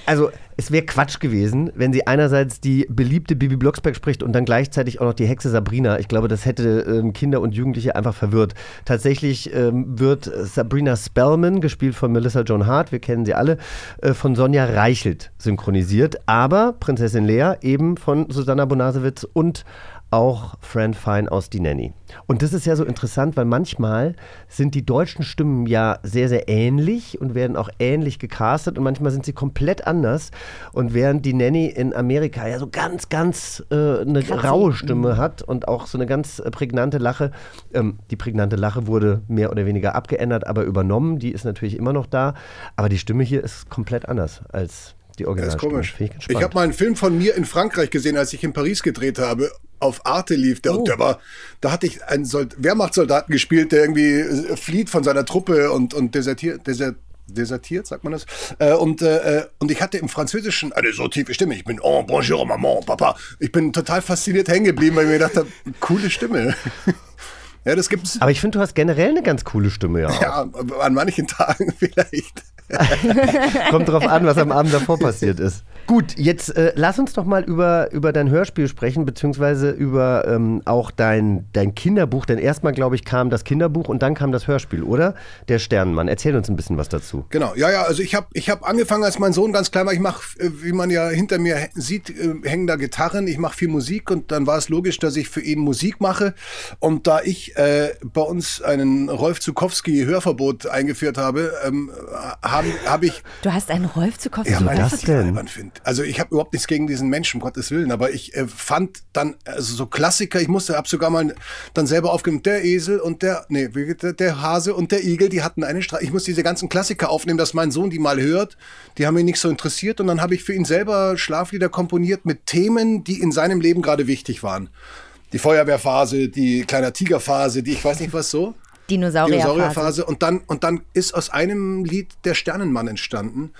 also es wäre Quatsch gewesen, wenn sie einerseits die beliebte Bibi Blocksberg spricht und dann gleichzeitig auch noch die Hexe Sabrina. Ich glaube, das hätte ähm, Kinder und Jugendliche einfach verwirrt. Tatsächlich ähm, wird Sabrina Spellman, gespielt von Melissa Joan Hart, wir kennen sie alle, äh, von Sonja Reichelt synchronisiert, aber Prinzessin Lea eben von Susanna Bonasewitz und auch Fran Fine aus Die Nanny. Und das ist ja so interessant, weil manchmal sind die deutschen Stimmen ja sehr, sehr ähnlich und werden auch ähnlich gecastet und manchmal sind sie komplett anders. Und während Die Nanny in Amerika ja so ganz, ganz äh, eine Kratzig. raue Stimme hat und auch so eine ganz äh, prägnante Lache, ähm, die prägnante Lache wurde mehr oder weniger abgeändert, aber übernommen, die ist natürlich immer noch da. Aber die Stimme hier ist komplett anders als die Das ist komisch. Ich Ich habe mal einen Film von mir in Frankreich gesehen, als ich in Paris gedreht habe. Auf Arte lief der Oh. und der war, da hatte ich einen Sold Wehrmachtssoldaten gespielt, der irgendwie äh, flieht von seiner Truppe und, und desertiert, desert, desertiert, sagt man das. Äh, und, äh, und ich hatte im Französischen eine so tiefe Stimme. Ich bin, oh, bonjour, Maman, Papa. Ich bin total fasziniert hängen geblieben, weil ich mir gedacht habe, coole Stimme. ja, das gibt's. aber ich finde, du hast generell eine ganz coole Stimme, ja. auch. Ja, an manchen Tagen vielleicht. Kommt drauf an, was am Abend davor passiert ist. Gut, jetzt äh, lass uns doch mal über, über dein Hörspiel sprechen, beziehungsweise über ähm, auch dein, dein Kinderbuch. Denn erstmal, glaube ich, kam das Kinderbuch und dann kam das Hörspiel, oder? Der Sternenmann. Erzähl uns ein bisschen was dazu. Genau, ja, ja, also ich habe ich hab angefangen, als mein Sohn ganz klein war. Ich mache, wie man ja hinter mir sieht, äh, hängen da Gitarren. Ich mache viel Musik und dann war es logisch, dass ich für ihn Musik mache. Und da ich äh, bei uns einen Rolf Zukowski Hörverbot eingeführt habe, ähm, habe hab ich Du hast einen Rolf Zukowski. ja, das ich das denn? albern finde. Also ich habe überhaupt nichts gegen diesen Menschen, um Gottes Willen, aber ich äh, fand dann also so Klassiker, ich musste, habe sogar mal dann selber aufgenommen, der Esel und der, nee, der, Hase und der Igel, die hatten eine Straße. Ich muss diese ganzen Klassiker aufnehmen, dass mein Sohn die mal hört. Die haben ihn nicht so interessiert und dann habe ich für ihn selber Schlaflieder komponiert mit Themen, die in seinem Leben gerade wichtig waren. Die Feuerwehrphase, die kleiner Tigerphase, die ich weiß nicht was so. Dinosaurierphase. Dinosaurierphase. Und dann, und dann ist aus einem Lied der Sternenmann entstanden.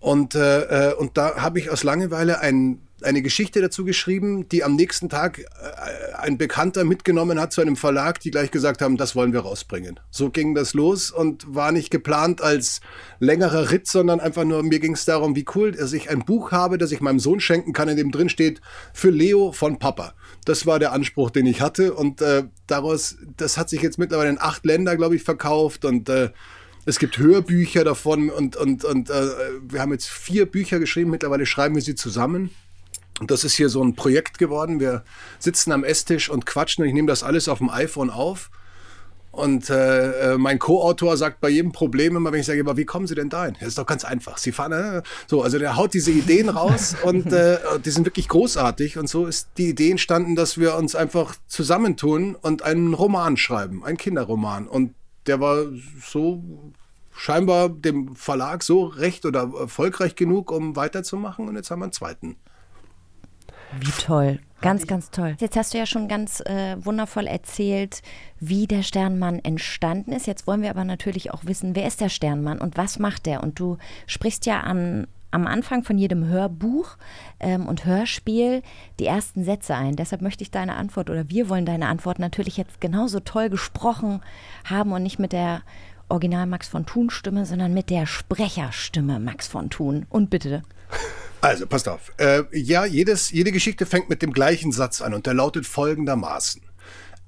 Und, äh, äh, und da habe ich aus Langeweile ein, eine Geschichte dazu geschrieben, die am nächsten Tag äh, ein Bekannter mitgenommen hat zu einem Verlag, die gleich gesagt haben, das wollen wir rausbringen. So ging das los und war nicht geplant als längerer Ritt, sondern einfach nur, mir ging es darum, wie cool, dass ich ein Buch habe, das ich meinem Sohn schenken kann, in dem drin steht, für Leo von Papa. Das war der Anspruch, den ich hatte und äh, daraus, das hat sich jetzt mittlerweile in acht Länder, glaube ich, verkauft und äh, es gibt Hörbücher davon und, und, und äh, wir haben jetzt vier Bücher geschrieben, mittlerweile schreiben wir sie zusammen. Und das ist hier so ein Projekt geworden. Wir sitzen am Esstisch und quatschen und ich nehme das alles auf dem iPhone auf. Und äh, äh, mein Co-Autor sagt bei jedem Problem immer, wenn ich sage, aber wie kommen Sie denn dahin? Das ist doch ganz einfach. Sie fahren, äh, so, also der haut diese Ideen raus und äh, die sind wirklich großartig. Und so ist die Idee entstanden, dass wir uns einfach zusammentun und einen Roman schreiben, einen Kinderroman. Und der war so scheinbar dem Verlag so recht oder erfolgreich genug, um weiterzumachen. Und jetzt haben wir einen zweiten. Wie toll. Ganz, ganz toll. Jetzt hast du ja schon ganz äh, wundervoll erzählt, wie der Sternmann entstanden ist. Jetzt wollen wir aber natürlich auch wissen, wer ist der Sternmann und was macht er? Und du sprichst ja an, am Anfang von jedem Hörbuch ähm, und Hörspiel die ersten Sätze ein. Deshalb möchte ich deine Antwort oder wir wollen deine Antwort natürlich jetzt genauso toll gesprochen haben und nicht mit der Original Max von Thun Stimme, sondern mit der Sprecherstimme Max von Thun. Und bitte. Also, passt auf. Äh, ja, jedes, jede Geschichte fängt mit dem gleichen Satz an und der lautet folgendermaßen.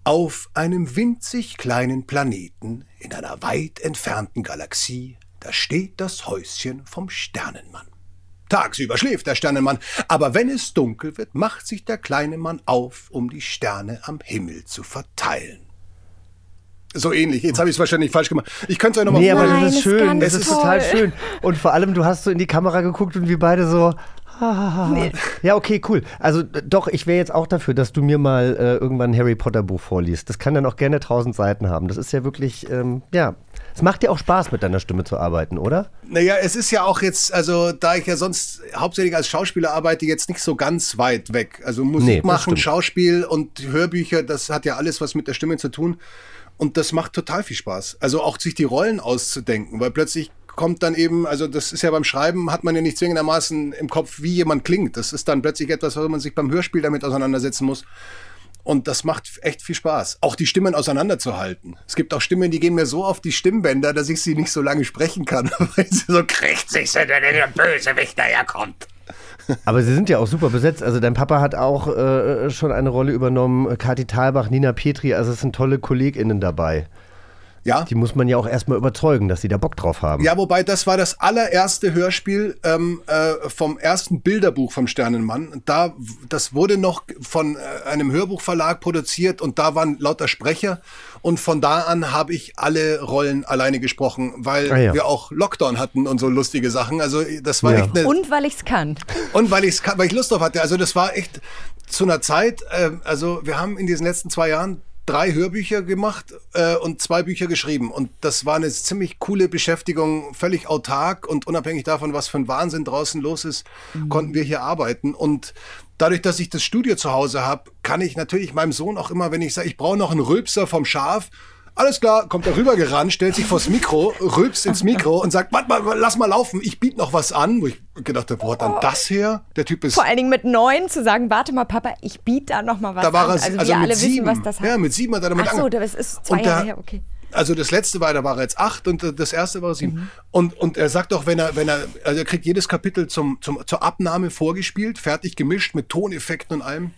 Auf einem winzig kleinen Planeten in einer weit entfernten Galaxie, da steht das Häuschen vom Sternenmann. Tagsüber schläft der Sternenmann, aber wenn es dunkel wird, macht sich der kleine Mann auf, um die Sterne am Himmel zu verteilen. So ähnlich. Jetzt habe ich es wahrscheinlich falsch gemacht. Ich könnte es euch nochmal Nee, aber Nein, das ist ist schön. Es ist toll. total schön. Und vor allem, du hast so in die Kamera geguckt und wir beide so. Ja, okay, cool. Also äh, doch, ich wäre jetzt auch dafür, dass du mir mal äh, irgendwann ein Harry Potter Buch vorliest. Das kann dann auch gerne tausend Seiten haben. Das ist ja wirklich, ähm, ja, es macht dir auch Spaß, mit deiner Stimme zu arbeiten, oder? Naja, es ist ja auch jetzt, also da ich ja sonst hauptsächlich als Schauspieler arbeite, jetzt nicht so ganz weit weg. Also Musik Nee, machen. Schauspiel und Hörbücher, das hat ja alles was mit der Stimme zu tun. Und das macht total viel Spaß. Also auch sich die Rollen auszudenken, weil plötzlich kommt dann eben, also das ist ja beim Schreiben, hat man ja nicht zwingendermaßen im Kopf, wie jemand klingt. Das ist dann plötzlich etwas, wo man sich beim Hörspiel damit auseinandersetzen muss. Und das macht echt viel Spaß. Auch die Stimmen auseinanderzuhalten. Es gibt auch Stimmen, die gehen mir so auf die Stimmbänder, dass ich sie nicht so lange sprechen kann, weil sie so krächzig sind, wenn der Bösewicht daherkommt. Aber sie sind ja auch super besetzt. Also dein Papa hat auch äh, schon eine Rolle übernommen. Kathi Thalbach, Nina Petri, also es sind tolle KollegInnen dabei. Ja. Die muss man ja auch erstmal überzeugen, dass sie da Bock drauf haben. Ja, wobei das war das allererste Hörspiel ähm, äh, vom ersten Bilderbuch vom Sternenmann. Da, das wurde noch von äh, einem Hörbuchverlag produziert und da waren lauter Sprecher. Und von da an habe ich alle Rollen alleine gesprochen, weil Ah, ja. wir auch Lockdown hatten und so lustige Sachen. Also das war Ja. echt eine, Und weil ich es kann. und weil, ich's, kann- weil ich Lust drauf hatte. Also das war echt zu einer Zeit, äh, also wir haben in diesen letzten zwei Jahren drei Hörbücher gemacht äh, und zwei Bücher geschrieben. Und das war eine ziemlich coole Beschäftigung, völlig autark und unabhängig davon, was für ein Wahnsinn draußen los ist, konnten wir hier arbeiten. Und dadurch, dass ich das Studio zu Hause habe, kann ich natürlich meinem Sohn auch immer, wenn ich sage, ich brauche noch einen Rülpser vom Schaf, alles klar, kommt er rüber gerannt, stellt sich vors Mikro, rülpst ins Mikro und sagt, warte mal, lass mal laufen, ich biete noch was an. Wo ich gedacht habe, wo hat dann das her? Der Typ ist Vor allen Dingen mit neun zu sagen, warte mal, Papa, ich biete da noch mal was da war an. er, also, also, wir alle sieben. wissen, was das heißt. Ja, mit sieben hat er damit Ach so, das ist zwei da- Jahre her, okay. Also das letzte war, da war er jetzt acht und äh, das erste war sieben. Mhm. Und, und er sagt auch, wenn er, wenn er, also er kriegt jedes Kapitel zum, zum, zur Abnahme vorgespielt, fertig gemischt mit Toneffekten und allem.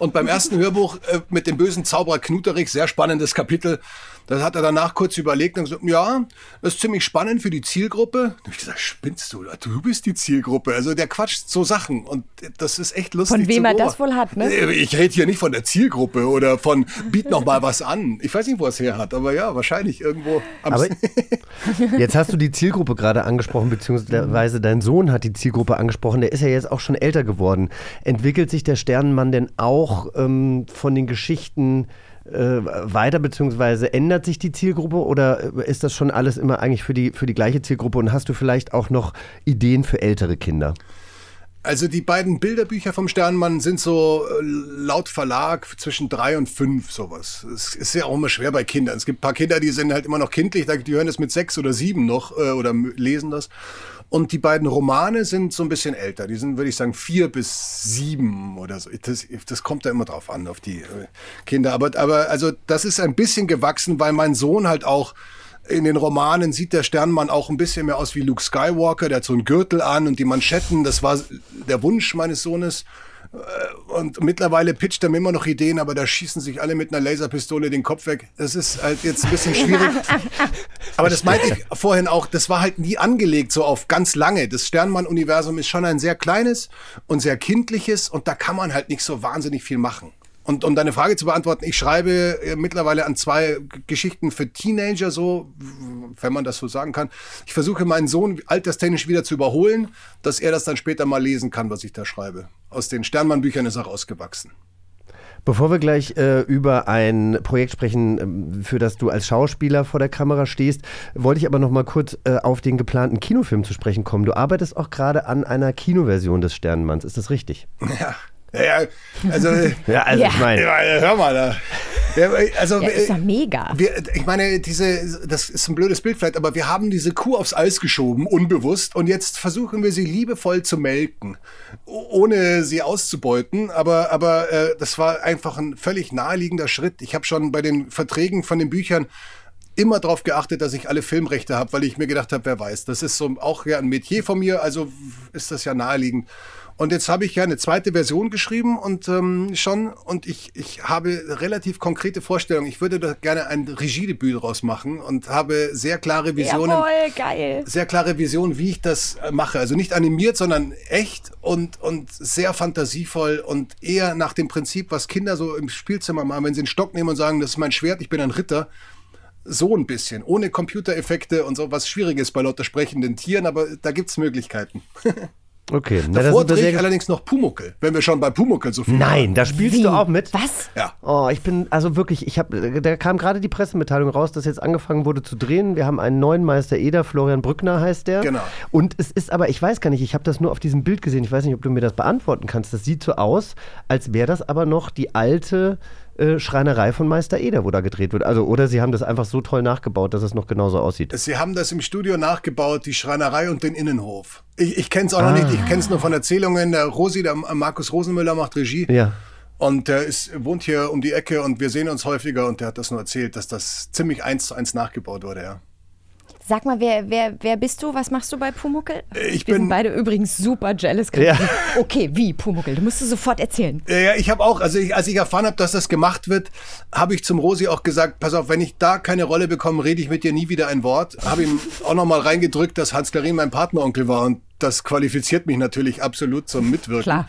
Und beim ersten Hörbuch äh, mit dem bösen Zauberer Knuterich, sehr spannendes Kapitel, das hat er danach kurz überlegt und gesagt, ja, das ist ziemlich spannend für die Zielgruppe. Da hab ich gesagt, spinnst du? Du bist die Zielgruppe. Also der quatscht so Sachen und das ist echt lustig Von wem er das wohl hat, ne? Äh, Ich rede hier nicht von der Zielgruppe oder von biet noch mal was an. Ich weiß nicht, wo er es her hat, aber ja, wahrscheinlich irgendwo am Aber jetzt hast du die Zielgruppe gerade angesprochen, beziehungsweise dein Sohn hat die Zielgruppe angesprochen. Der ist ja jetzt auch schon älter geworden. Entwickelt sich der Sternenmann denn auch ähm, von den Geschichten weiter, beziehungsweise ändert sich die Zielgruppe oder äh, ist das schon alles immer eigentlich für die, für die gleiche Zielgruppe? Und hast du vielleicht auch noch Ideen für ältere Kinder? Also die beiden Bilderbücher vom Sternmann sind so äh, laut Verlag zwischen drei und fünf sowas. Es ist ja auch immer schwer bei Kindern. Es gibt ein paar Kinder, die sind halt immer noch kindlich, die hören das mit sechs oder sieben noch äh, oder lesen das. Und die beiden Romane sind so ein bisschen älter. Die sind, würde ich sagen, vier bis sieben oder so. Das, das kommt da immer drauf an, auf die äh, Kinder. Aber, aber also das ist ein bisschen gewachsen, weil mein Sohn halt auch in den Romanen sieht der Sternmann auch ein bisschen mehr aus wie Luke Skywalker. Der hat so einen Gürtel an und die Manschetten. Das war der Wunsch meines Sohnes. Äh, Und mittlerweile pitcht er mir immer noch Ideen, aber da schießen sich alle mit einer Laserpistole den Kopf weg. Das ist halt jetzt ein bisschen schwierig. Aber das meinte ich vorhin auch, das war halt nie angelegt so auf ganz lange. Das Sternmann-Universum ist schon ein sehr kleines und sehr kindliches und da kann man halt nicht so wahnsinnig viel machen. Und um deine Frage zu beantworten, ich schreibe äh, mittlerweile an zwei Geschichten für Teenager, so, wenn man das so sagen kann. Ich versuche meinen Sohn alterstechnisch wieder zu überholen, dass er das dann später mal lesen kann, was ich da schreibe. Aus den Sternmann-Büchern ist er rausgewachsen. Bevor wir gleich äh, über ein Projekt sprechen, ähm, für das du als Schauspieler vor der Kamera stehst, wollte ich aber noch mal kurz äh, auf den geplanten Kinofilm zu sprechen kommen. Du arbeitest auch gerade an einer Kinoversion des Sternenmanns, ist das richtig? Ja, ja, also, Ja, also Ja. ich meine, ja, hör mal da. Ja, also, Ja, ist ja mega. Wir, ich meine, diese, das ist ein blödes Bild vielleicht, aber wir haben diese Kuh aufs Eis geschoben, unbewusst, und jetzt versuchen wir sie liebevoll zu melken, ohne sie auszubeuten. Aber, aber äh, das war einfach ein völlig naheliegender Schritt. Ich habe schon bei den Verträgen von den Büchern immer darauf geachtet, dass ich alle Filmrechte habe, weil ich mir gedacht habe, wer weiß, das ist so auch ja ein Metier von mir, also ist das ja naheliegend. Und jetzt habe ich ja eine zweite Version geschrieben und ähm, schon, und ich, ich habe relativ konkrete Vorstellungen. Ich würde da gerne ein Regiedebüt draus machen und habe sehr klare Visionen Jawohl, geil. sehr klare Vision, wie ich das mache. Also nicht animiert, sondern echt und, und sehr fantasievoll und eher nach dem Prinzip, was Kinder so im Spielzimmer machen, wenn sie einen Stock nehmen und sagen, das ist mein Schwert, ich bin ein Ritter. So ein bisschen, ohne Computereffekte und so, was schwierig ist bei lauter sprechenden Tieren, aber da gibt's Möglichkeiten. okay. Na, da Davor wir drehe ich allerdings noch Pumuckel, wenn wir schon bei Pumuckel so viel Nein, da spielst Wie? du auch mit. Was? Ja. Oh, ich bin, also wirklich, ich habe, da kam gerade die Pressemitteilung raus, dass jetzt angefangen wurde zu drehen. Wir haben einen neuen Meister Eder, Florian Brückner heißt der. Genau. Und es ist aber, ich weiß gar nicht, ich habe das nur auf diesem Bild gesehen, ich weiß nicht, ob du mir das beantworten kannst. Das sieht so aus, als wäre das aber noch die alte äh, Schreinerei von Meister Eder, wo da gedreht wird. Also, oder sie haben das einfach so toll nachgebaut, dass es noch genauso aussieht. Sie haben das im Studio nachgebaut, die Schreinerei und den Innenhof. Ich, ich kenne es auch noch Ah. nicht, ich kenne es nur von Erzählungen. Der Rosi, der Markus Rosenmüller macht Regie. Ja. Und der ist, wohnt hier um die Ecke und wir sehen uns häufiger und der hat das nur erzählt, dass das ziemlich eins zu eins nachgebaut wurde, ja. Sag mal, wer, wer, wer bist du? Was machst du bei Pumuckel? Ich Wir bin- sind beide übrigens super jealous. Ja. Okay, wie Pumuckel? Du musst du sofort erzählen. Ja, ja, ich habe auch, also ich, als ich erfahren habe, dass das gemacht wird, habe ich zum Rosi auch gesagt, pass auf, wenn ich da keine Rolle bekomme, rede ich mit dir nie wieder ein Wort. Habe ihm auch nochmal reingedrückt, dass Hans Klarin mein Partneronkel war und das qualifiziert mich natürlich absolut zum Mitwirken. Klar.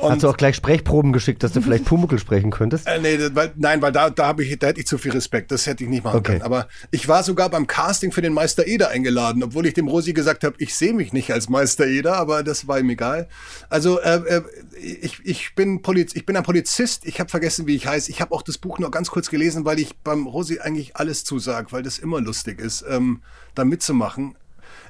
Hast du auch gleich Sprechproben geschickt, dass du vielleicht Pumuckel sprechen könntest? Äh, nee, weil, nein, weil da, da, hab ich, da hätte ich zu viel Respekt. Das hätte ich nicht machen Okay. können. Aber ich war sogar beim Casting für den Meister Eder eingeladen, obwohl ich dem Rosi gesagt habe, ich sehe mich nicht als Meister Eder, aber das war ihm egal. Also äh, äh, ich, ich, bin Poliz ich bin ein Polizist. Ich habe vergessen, wie ich heiße. Ich habe auch das Buch nur ganz kurz gelesen, weil ich beim Rosi eigentlich alles zusage, weil das immer lustig ist, ähm, da mitzumachen.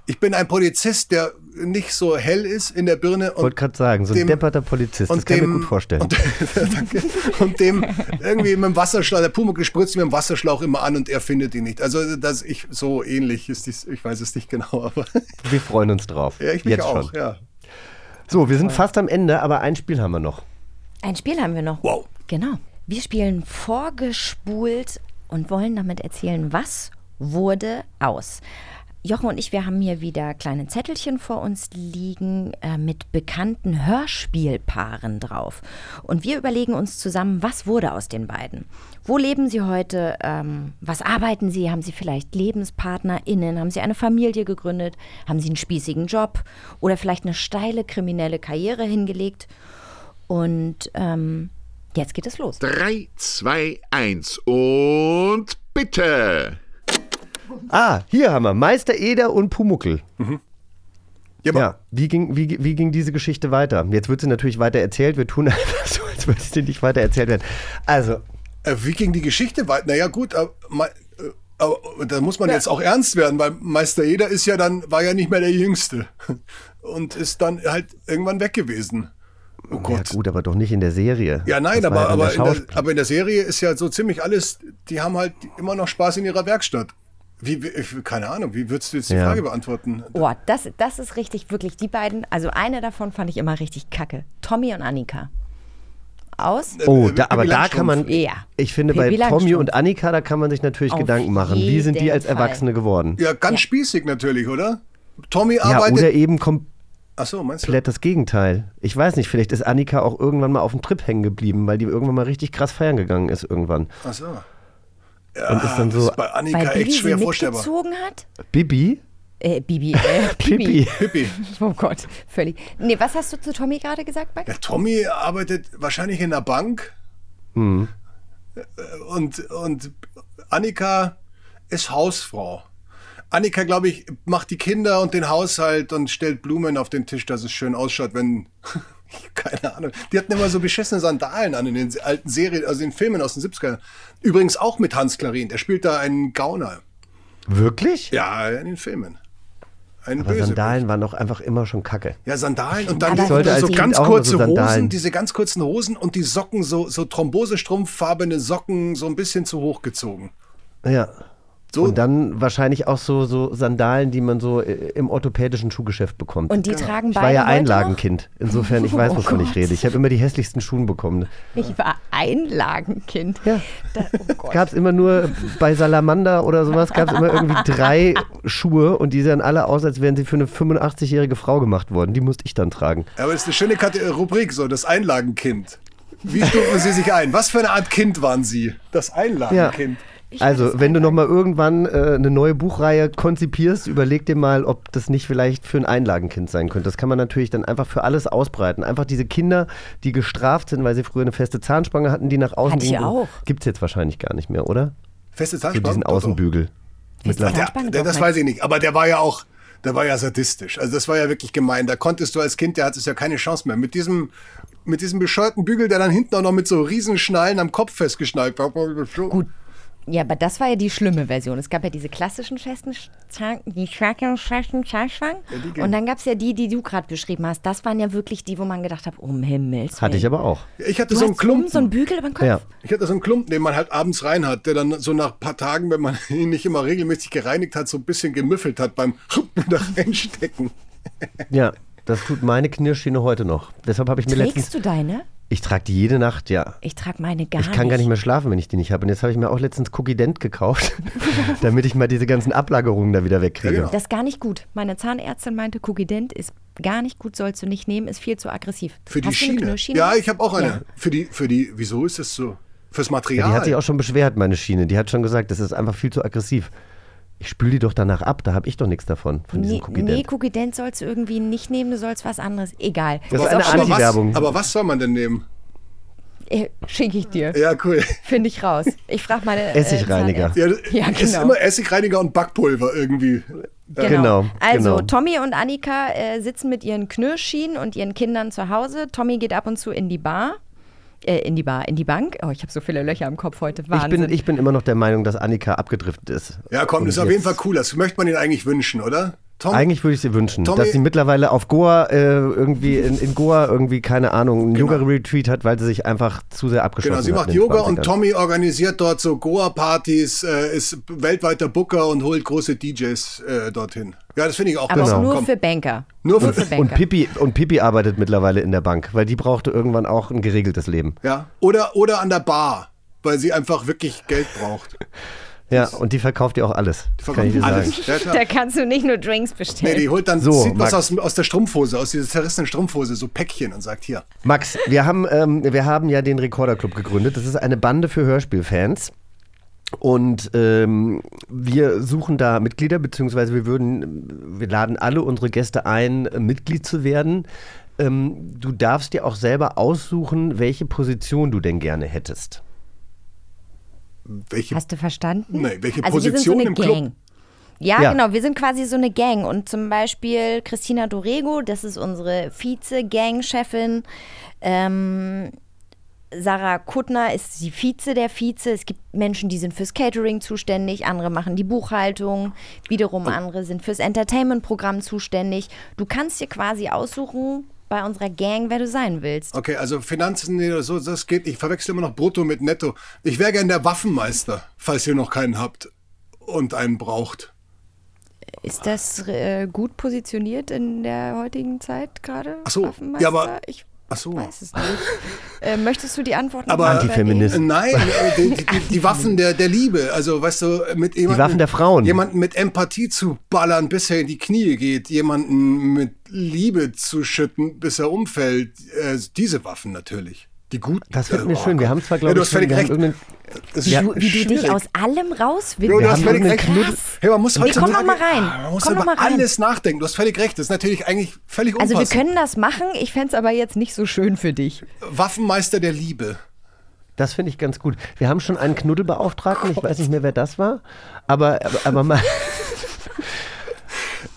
Ich bin ein Polizist, der nicht so hell ist in der Birne. Ich wollte gerade sagen, so ein dem- depperter Polizist, das kann ich mir gut vorstellen. Und, danke. und dem irgendwie mit dem Wasserschlauch, der Pumuckl spritzt mit dem Wasserschlauch immer an und er findet ihn nicht. Also das ich so ähnlich ist dies, ich weiß es nicht genau, aber Wir freuen uns drauf. ja, ich mich Jetzt auch, schon. ja. So, wir sind fast am Ende, aber ein Spiel haben wir noch. Ein Spiel haben wir noch. Wow. Genau. Wir spielen vorgespult und wollen damit erzählen, was wurde aus. Jochen und ich, wir haben hier wieder kleine Zettelchen vor uns liegen äh, mit bekannten Hörspielpaaren drauf. Und wir überlegen uns zusammen, was wurde aus den beiden? Wo leben sie heute? Ähm, was arbeiten sie? Haben sie vielleicht LebenspartnerInnen? Haben sie eine Familie gegründet? Haben sie einen spießigen Job? Oder vielleicht eine steile kriminelle Karriere hingelegt? Und ähm, jetzt geht es los. 3, 2, 1 und bitte. Ah, hier haben wir Meister Eder und Pumuckel. Ja, aber Ja, wie ging, wie, wie ging diese Geschichte weiter? Jetzt wird sie natürlich weiter erzählt. Wir tun einfach so, als würde sie nicht weiter erzählt werden. Also, äh, wie ging die Geschichte weiter? Naja, gut, aber, äh, aber da muss man jetzt auch ernst werden, weil Meister Eder ist ja dann, war ja nicht mehr der Jüngste und ist dann halt irgendwann weg gewesen. Oh ja Gott. gut, aber doch nicht in der Serie. Ja, nein, Das aber, ja aber, in der, aber in der Serie ist ja so ziemlich alles, die haben halt immer noch Spaß in ihrer Werkstatt. Wie, keine Ahnung, wie würdest du jetzt die Ja. Frage beantworten? Oh, das, das ist richtig, wirklich die beiden. Also eine davon fand ich immer richtig kacke. Tommy und Annika. Aus? Oh, Äh, da, aber da kann man, Ja. ich finde, Pippi bei Tommy und Annika, da kann man sich natürlich Auf Gedanken machen. Wie sind die als Fall. Erwachsene geworden? Ja, ganz spießig natürlich, oder? Tommy Ja, oder arbeitet. eben komplett Ach so, meinst du? das Gegenteil. Ich weiß nicht, vielleicht ist Annika auch irgendwann mal auf dem Trip hängen geblieben, weil die irgendwann mal richtig krass feiern gegangen ist irgendwann. Ach so. Und ist dann Das so, ist bei Annika Weil Bibi echt sie schwer vorstellbar. mitgezogen hat? Bibi? Äh, Bibi. Äh. Bibi. Pippi. Oh Gott, völlig. Nee, was hast du zu Tommy gerade gesagt, Max? Ja, Tommy arbeitet wahrscheinlich in der Bank. Hm. Und, und Annika ist Hausfrau. Annika, glaube ich, macht die Kinder und den Haushalt und stellt Blumen auf den Tisch, dass es schön ausschaut, wenn. Keine Ahnung. Die hatten immer so beschissene Sandalen an in den alten Serien, also in Filmen aus den 70ern. Übrigens auch mit Hans Klarin. Der spielt da einen Gauner. Wirklich? Ja, in den Filmen. Ein Aber Bösewicht. Sandalen waren doch einfach immer schon kacke. Ja, Sandalen und dann die, sollte so ganz kurze so. Hosen, diese ganz kurzen Hosen und die Socken, so, so thrombosestrumpffarbene Socken, so ein bisschen zu hoch gezogen. Ja. So, Und dann wahrscheinlich auch so, so Sandalen, die man so äh, im orthopädischen Schuhgeschäft bekommt. Und die tragen ich beide war ja Einlagenkind. Insofern, ich weiß, Oh wovon ich Gott. rede. Ich habe immer die hässlichsten Schuhe bekommen. Ich war Einlagenkind. Ja. Da, oh Gott. Gab es immer nur bei Salamander oder sowas, gab es immer irgendwie drei Schuhe und die sahen alle aus, als wären sie für eine 85-jährige Frau gemacht worden. Die musste ich dann tragen. aber das ist eine schöne Kate Rubrik, so das Einlagenkind. Wie stufen Sie sich ein? Was für eine Art Kind waren Sie? Das Einlagenkind. Also, wenn du nochmal irgendwann äh, eine neue Buchreihe konzipierst, überleg dir mal, ob das nicht vielleicht für ein Einlagenkind sein könnte. Das kann man natürlich dann einfach für alles ausbreiten. Einfach diese Kinder, die gestraft sind, weil sie früher eine feste Zahnspange hatten, die nach außen Hatte ich gingen. auch. Gibt es jetzt wahrscheinlich gar nicht mehr, oder? Feste So Zahnspange? diesen Doch, doch. Außenbügel. Feste Der, Zahnspange der, doch, das weiß ich nicht, aber der war ja auch, der war ja sadistisch. Also das war ja wirklich gemein. Da konntest du als Kind, der hattest ja keine Chance mehr. Mit diesem, mit diesem bescheuerten Bügel, der dann hinten auch noch mit so Riesenschnallen am Kopf festgeschnallt war. Gut. Ja, aber das war ja die schlimme Version. Es gab ja diese klassischen festen die. Und dann gab es ja die, die du gerade beschrieben hast. Das waren ja wirklich die, wo man gedacht hat, um Himmels Hatte ich aber auch. Ich hatte Du so einen Klumpen. so einen Bügel über den Kopf. Ja. Ich hatte so einen Klumpen, den man halt abends rein hat, der dann so nach ein paar Tagen, wenn man ihn nicht immer regelmäßig gereinigt hat, so ein bisschen gemüffelt hat beim wieder reinstecken. Ja, das tut meine Knirschschiene heute noch. Deshalb habe ich mir letztens. Trägst du deine? Ich trage die jede Nacht, ja. Ich trage meine gar Ich kann nicht. gar nicht mehr schlafen, wenn ich die nicht habe. Und jetzt habe ich mir auch letztens Cookie Dent gekauft, damit ich mal diese ganzen Ablagerungen da wieder wegkriege. Ja, genau. Das ist gar nicht gut. Meine Zahnärztin meinte, Cookie-Dent ist gar nicht gut, sollst du nicht nehmen, ist viel zu aggressiv. Für die Hast du eine Schiene. Knirschschiene? Ja, ich habe auch eine. Ja. Für die, für die, wieso ist das so? Fürs Ja, Material. die hat sich auch schon beschwert, meine Schiene. Die hat schon gesagt, das ist einfach viel zu aggressiv. Ich spüle die doch danach ab, da habe ich doch nichts davon, von diesem Nee, Cookie nee, Dent. Cookie Dent sollst du irgendwie nicht nehmen, du sollst was anderes. Egal. Das ist eine Anti-Werbung. was, aber was soll man denn nehmen? Äh, Schicke ich dir. Ja, cool. Finde ich raus. Ich frage meine. äh, Essigreiniger. Zahnärztin. Ja, Ja, Es ist genau. immer Essigreiniger und Backpulver irgendwie. Genau. Genau, Also, genau. Tommy und Annika äh, sitzen mit ihren Knirschschienen und ihren Kindern zu Hause. Tommy geht ab und zu in die Bar. Äh, in die Bar, in die Bank. Oh, ich habe so viele Löcher im Kopf heute. Ich Wahnsinn. bin, ich bin immer noch der Meinung, dass Annika abgedriftet ist. Ja, komm, das ist auf jeden Fall cool. Das möchte man ihnen eigentlich wünschen, oder? Tom? Eigentlich würde ich sie wünschen, Tommy- dass sie mittlerweile auf Goa äh, irgendwie in, in Goa irgendwie keine Ahnung einen Yoga-Retreat hat, weil sie sich einfach zu sehr abgeschlossen Genau, sie hat. macht Yoga und 20ern. Tommy organisiert dort so Goa-Partys, äh, ist weltweiter Booker und holt große DJs äh, dorthin. Ja, das finde ich auch Aber besser. auch nur Komm. für Banker. Nur für- für Banker. Und Pippi, und Pippi arbeitet mittlerweile in der Bank, weil die brauchte irgendwann auch ein geregeltes Leben. ja. oder, oder an der Bar, weil sie einfach wirklich Geld braucht. Ja, und die verkauft ihr auch alles. Die kann ich dir verkauft sagen. alles. Ja. Da kannst du nicht nur Drinks Nee, bestellen. die holt dann, So, zieht was aus, aus der Strumpfhose, aus dieser zerrissenen Strumpfhose, so Päckchen und sagt hier. Max, wir haben, ähm, wir haben ja den Recorder Club gegründet. Das ist eine Bande für Hörspielfans. Und ähm, wir suchen da Mitglieder, beziehungsweise wir würden, wir laden alle unsere Gäste ein, Mitglied zu werden. Ähm, du darfst dir auch selber aussuchen, welche Position du denn gerne hättest. Welche Hast du verstanden? Nee, welche also wir Position sind im so eine Club? Gang. Ja, Ja. genau, wir sind quasi so eine Gang. Und zum Beispiel Christina Dorego, das ist unsere Vize-Gang-Chefin. Ähm, Sarah Kuttner ist die Vize der Vize. Es gibt Menschen, die sind fürs Catering zuständig, andere machen die Buchhaltung, wiederum andere sind fürs Entertainment-Programm zuständig. Du kannst dir quasi aussuchen bei unserer Gang, wer du sein willst. Okay, also Finanzen, nee, so, das geht. Ich verwechsel immer noch Brutto mit Netto. Ich wäre gern der Waffenmeister, falls ihr noch keinen habt und einen braucht. Ist das äh, gut positioniert in der heutigen Zeit gerade? Ach so, Waffenmeister? ja, aber- ich Ach so. weiß es nicht. äh, möchtest du die Antworten? Aber- Antifeminist. übernehmen? Nein, äh, die, die, die, die Waffen der, der Liebe. Also, weißt du, mit jemandem. Waffen der Frauen. Jemanden mit Empathie zu ballern, bis er in die Knie geht. Jemanden mit Liebe zu schütten, bis er umfällt. Äh, diese Waffen natürlich. Die guten. Das finden wir Oh schön. Wir haben zwar, Ja, glaube du ich, hast völlig wir haben recht. irgendeinen- Das Wie, ist du, wie du dich schwierig. aus allem rauswillst. Jo, du Wir hast haben völlig recht. Hey, man muss Nee, komm noch mal rein. Man muss Komm noch über rein. alles nachdenken. Du hast völlig recht. Das ist natürlich eigentlich völlig Also wir unpassend. können das machen, ich fände es aber jetzt nicht so schön für dich. Waffenmeister der Liebe. Das finde ich ganz gut. Wir haben schon einen Knuddelbeauftragten, ich weiß nicht mehr, wer das war, aber, aber, aber mal,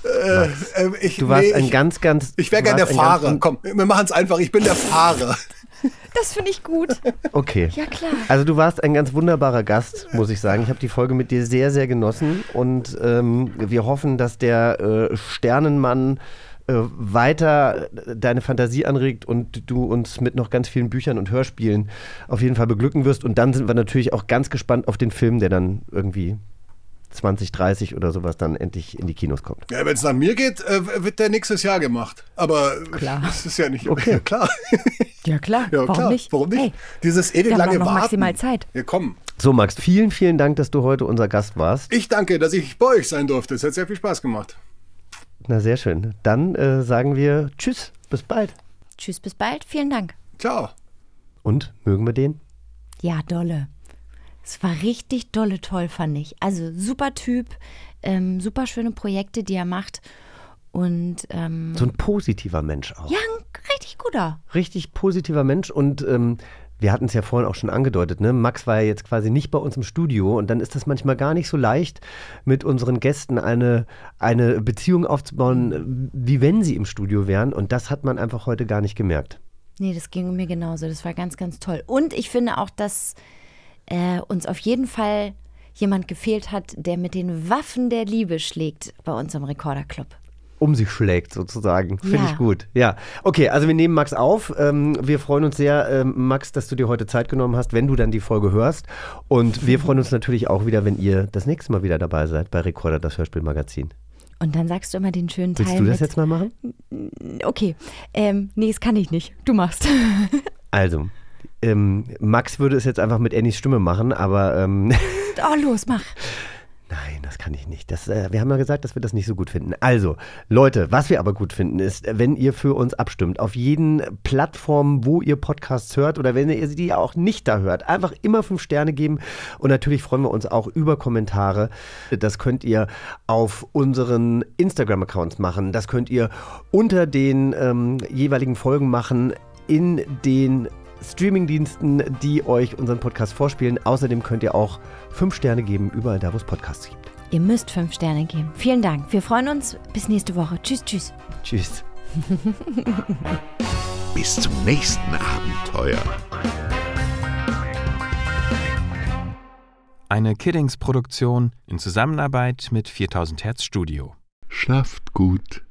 Äh, ich, du warst nee, ein ich, ganz, ganz. ich wäre du gern der ein ganz- Fahrer. Komm, wir machen es einfach. Ich bin der Fahrer. Das finde ich gut. Okay. Ja, klar. Also du warst ein ganz wunderbarer Gast, muss ich sagen. Ich habe die Folge mit dir sehr, sehr genossen und ähm, wir hoffen, dass der äh, Sternenmann äh, weiter deine Fantasie anregt und du uns mit noch ganz vielen Büchern und Hörspielen auf jeden Fall beglücken wirst. Und dann sind wir natürlich auch ganz gespannt auf den Film, der dann irgendwie 2030 oder sowas dann endlich in die Kinos kommt. Ja, wenn es nach mir geht, äh, wird der nächstes Jahr gemacht. Aber Klar. das ist ja nicht Okay. Ja, klar. Ja, klar. Ja, Warum klar. nicht? Warum nicht? Hey, Dieses ewig wir haben lange Warten. maximal Zeit. Ja, komm. So, Max, vielen, vielen Dank, dass du heute unser Gast warst. Ich danke, dass ich bei euch sein durfte. Es hat sehr viel Spaß gemacht. Na, sehr schön. Dann äh, sagen wir Tschüss, bis bald. Tschüss, bis bald. Vielen Dank. Ciao. Und mögen wir den? Ja, dolle. Es war richtig dolle toll, fand ich. Also super Typ, ähm, super schöne Projekte, die er macht. Und ähm, So ein positiver Mensch auch. ja, ein richtig guter. richtig positiver Mensch und ähm, wir hatten es ja vorhin auch schon angedeutet, ne? Max war ja jetzt quasi nicht bei uns im Studio und dann ist das manchmal gar nicht so leicht, mit unseren Gästen eine, eine Beziehung aufzubauen, wie wenn sie im Studio wären und das hat man einfach heute gar nicht gemerkt. Nee, das ging mir genauso. Das war ganz, ganz toll. Und ich finde auch, dass äh, uns auf jeden Fall jemand gefehlt hat, der mit den Waffen der Liebe schlägt bei uns im Rekorderclub. Um sich schlägt sozusagen. Finde Ja. ich gut. Ja. Okay, also wir nehmen Max auf. Ähm, wir freuen uns sehr, ähm, Max, dass du dir heute Zeit genommen hast, wenn du dann die Folge hörst. Und wir freuen uns natürlich auch wieder, wenn ihr das nächste Mal wieder dabei seid bei Recorder, das Hörspielmagazin. Und dann sagst du immer den schönen Teil. Willst du das mit, jetzt mal machen? Okay. Ähm, nee, das kann ich nicht. Du machst. Also, ähm, Max würde es jetzt einfach mit Annies Stimme machen, aber ähm, Oh, los, mach. Nein, das kann ich nicht. Das, äh, wir haben ja gesagt, dass wir das nicht so gut finden. Also, Leute, was wir aber gut finden, ist, wenn ihr für uns abstimmt, auf jeden Plattformen, wo ihr Podcasts hört oder wenn ihr die auch nicht da hört, einfach immer fünf Sterne geben. Und natürlich freuen wir uns auch über Kommentare. Das könnt ihr auf unseren Instagram-Accounts machen. Das könnt ihr unter den ähm, jeweiligen Folgen machen, in den Streamingdiensten, die euch unseren Podcast vorspielen. Außerdem könnt ihr auch fünf Sterne geben, überall da, wo es Podcasts gibt. Ihr müsst fünf Sterne geben. Vielen Dank. Wir freuen uns. Bis nächste Woche. Tschüss, tschüss. Tschüss. Bis zum nächsten Abenteuer. Eine Kiddings-Produktion in Zusammenarbeit mit 4000 Hertz Studio. Schlaft gut.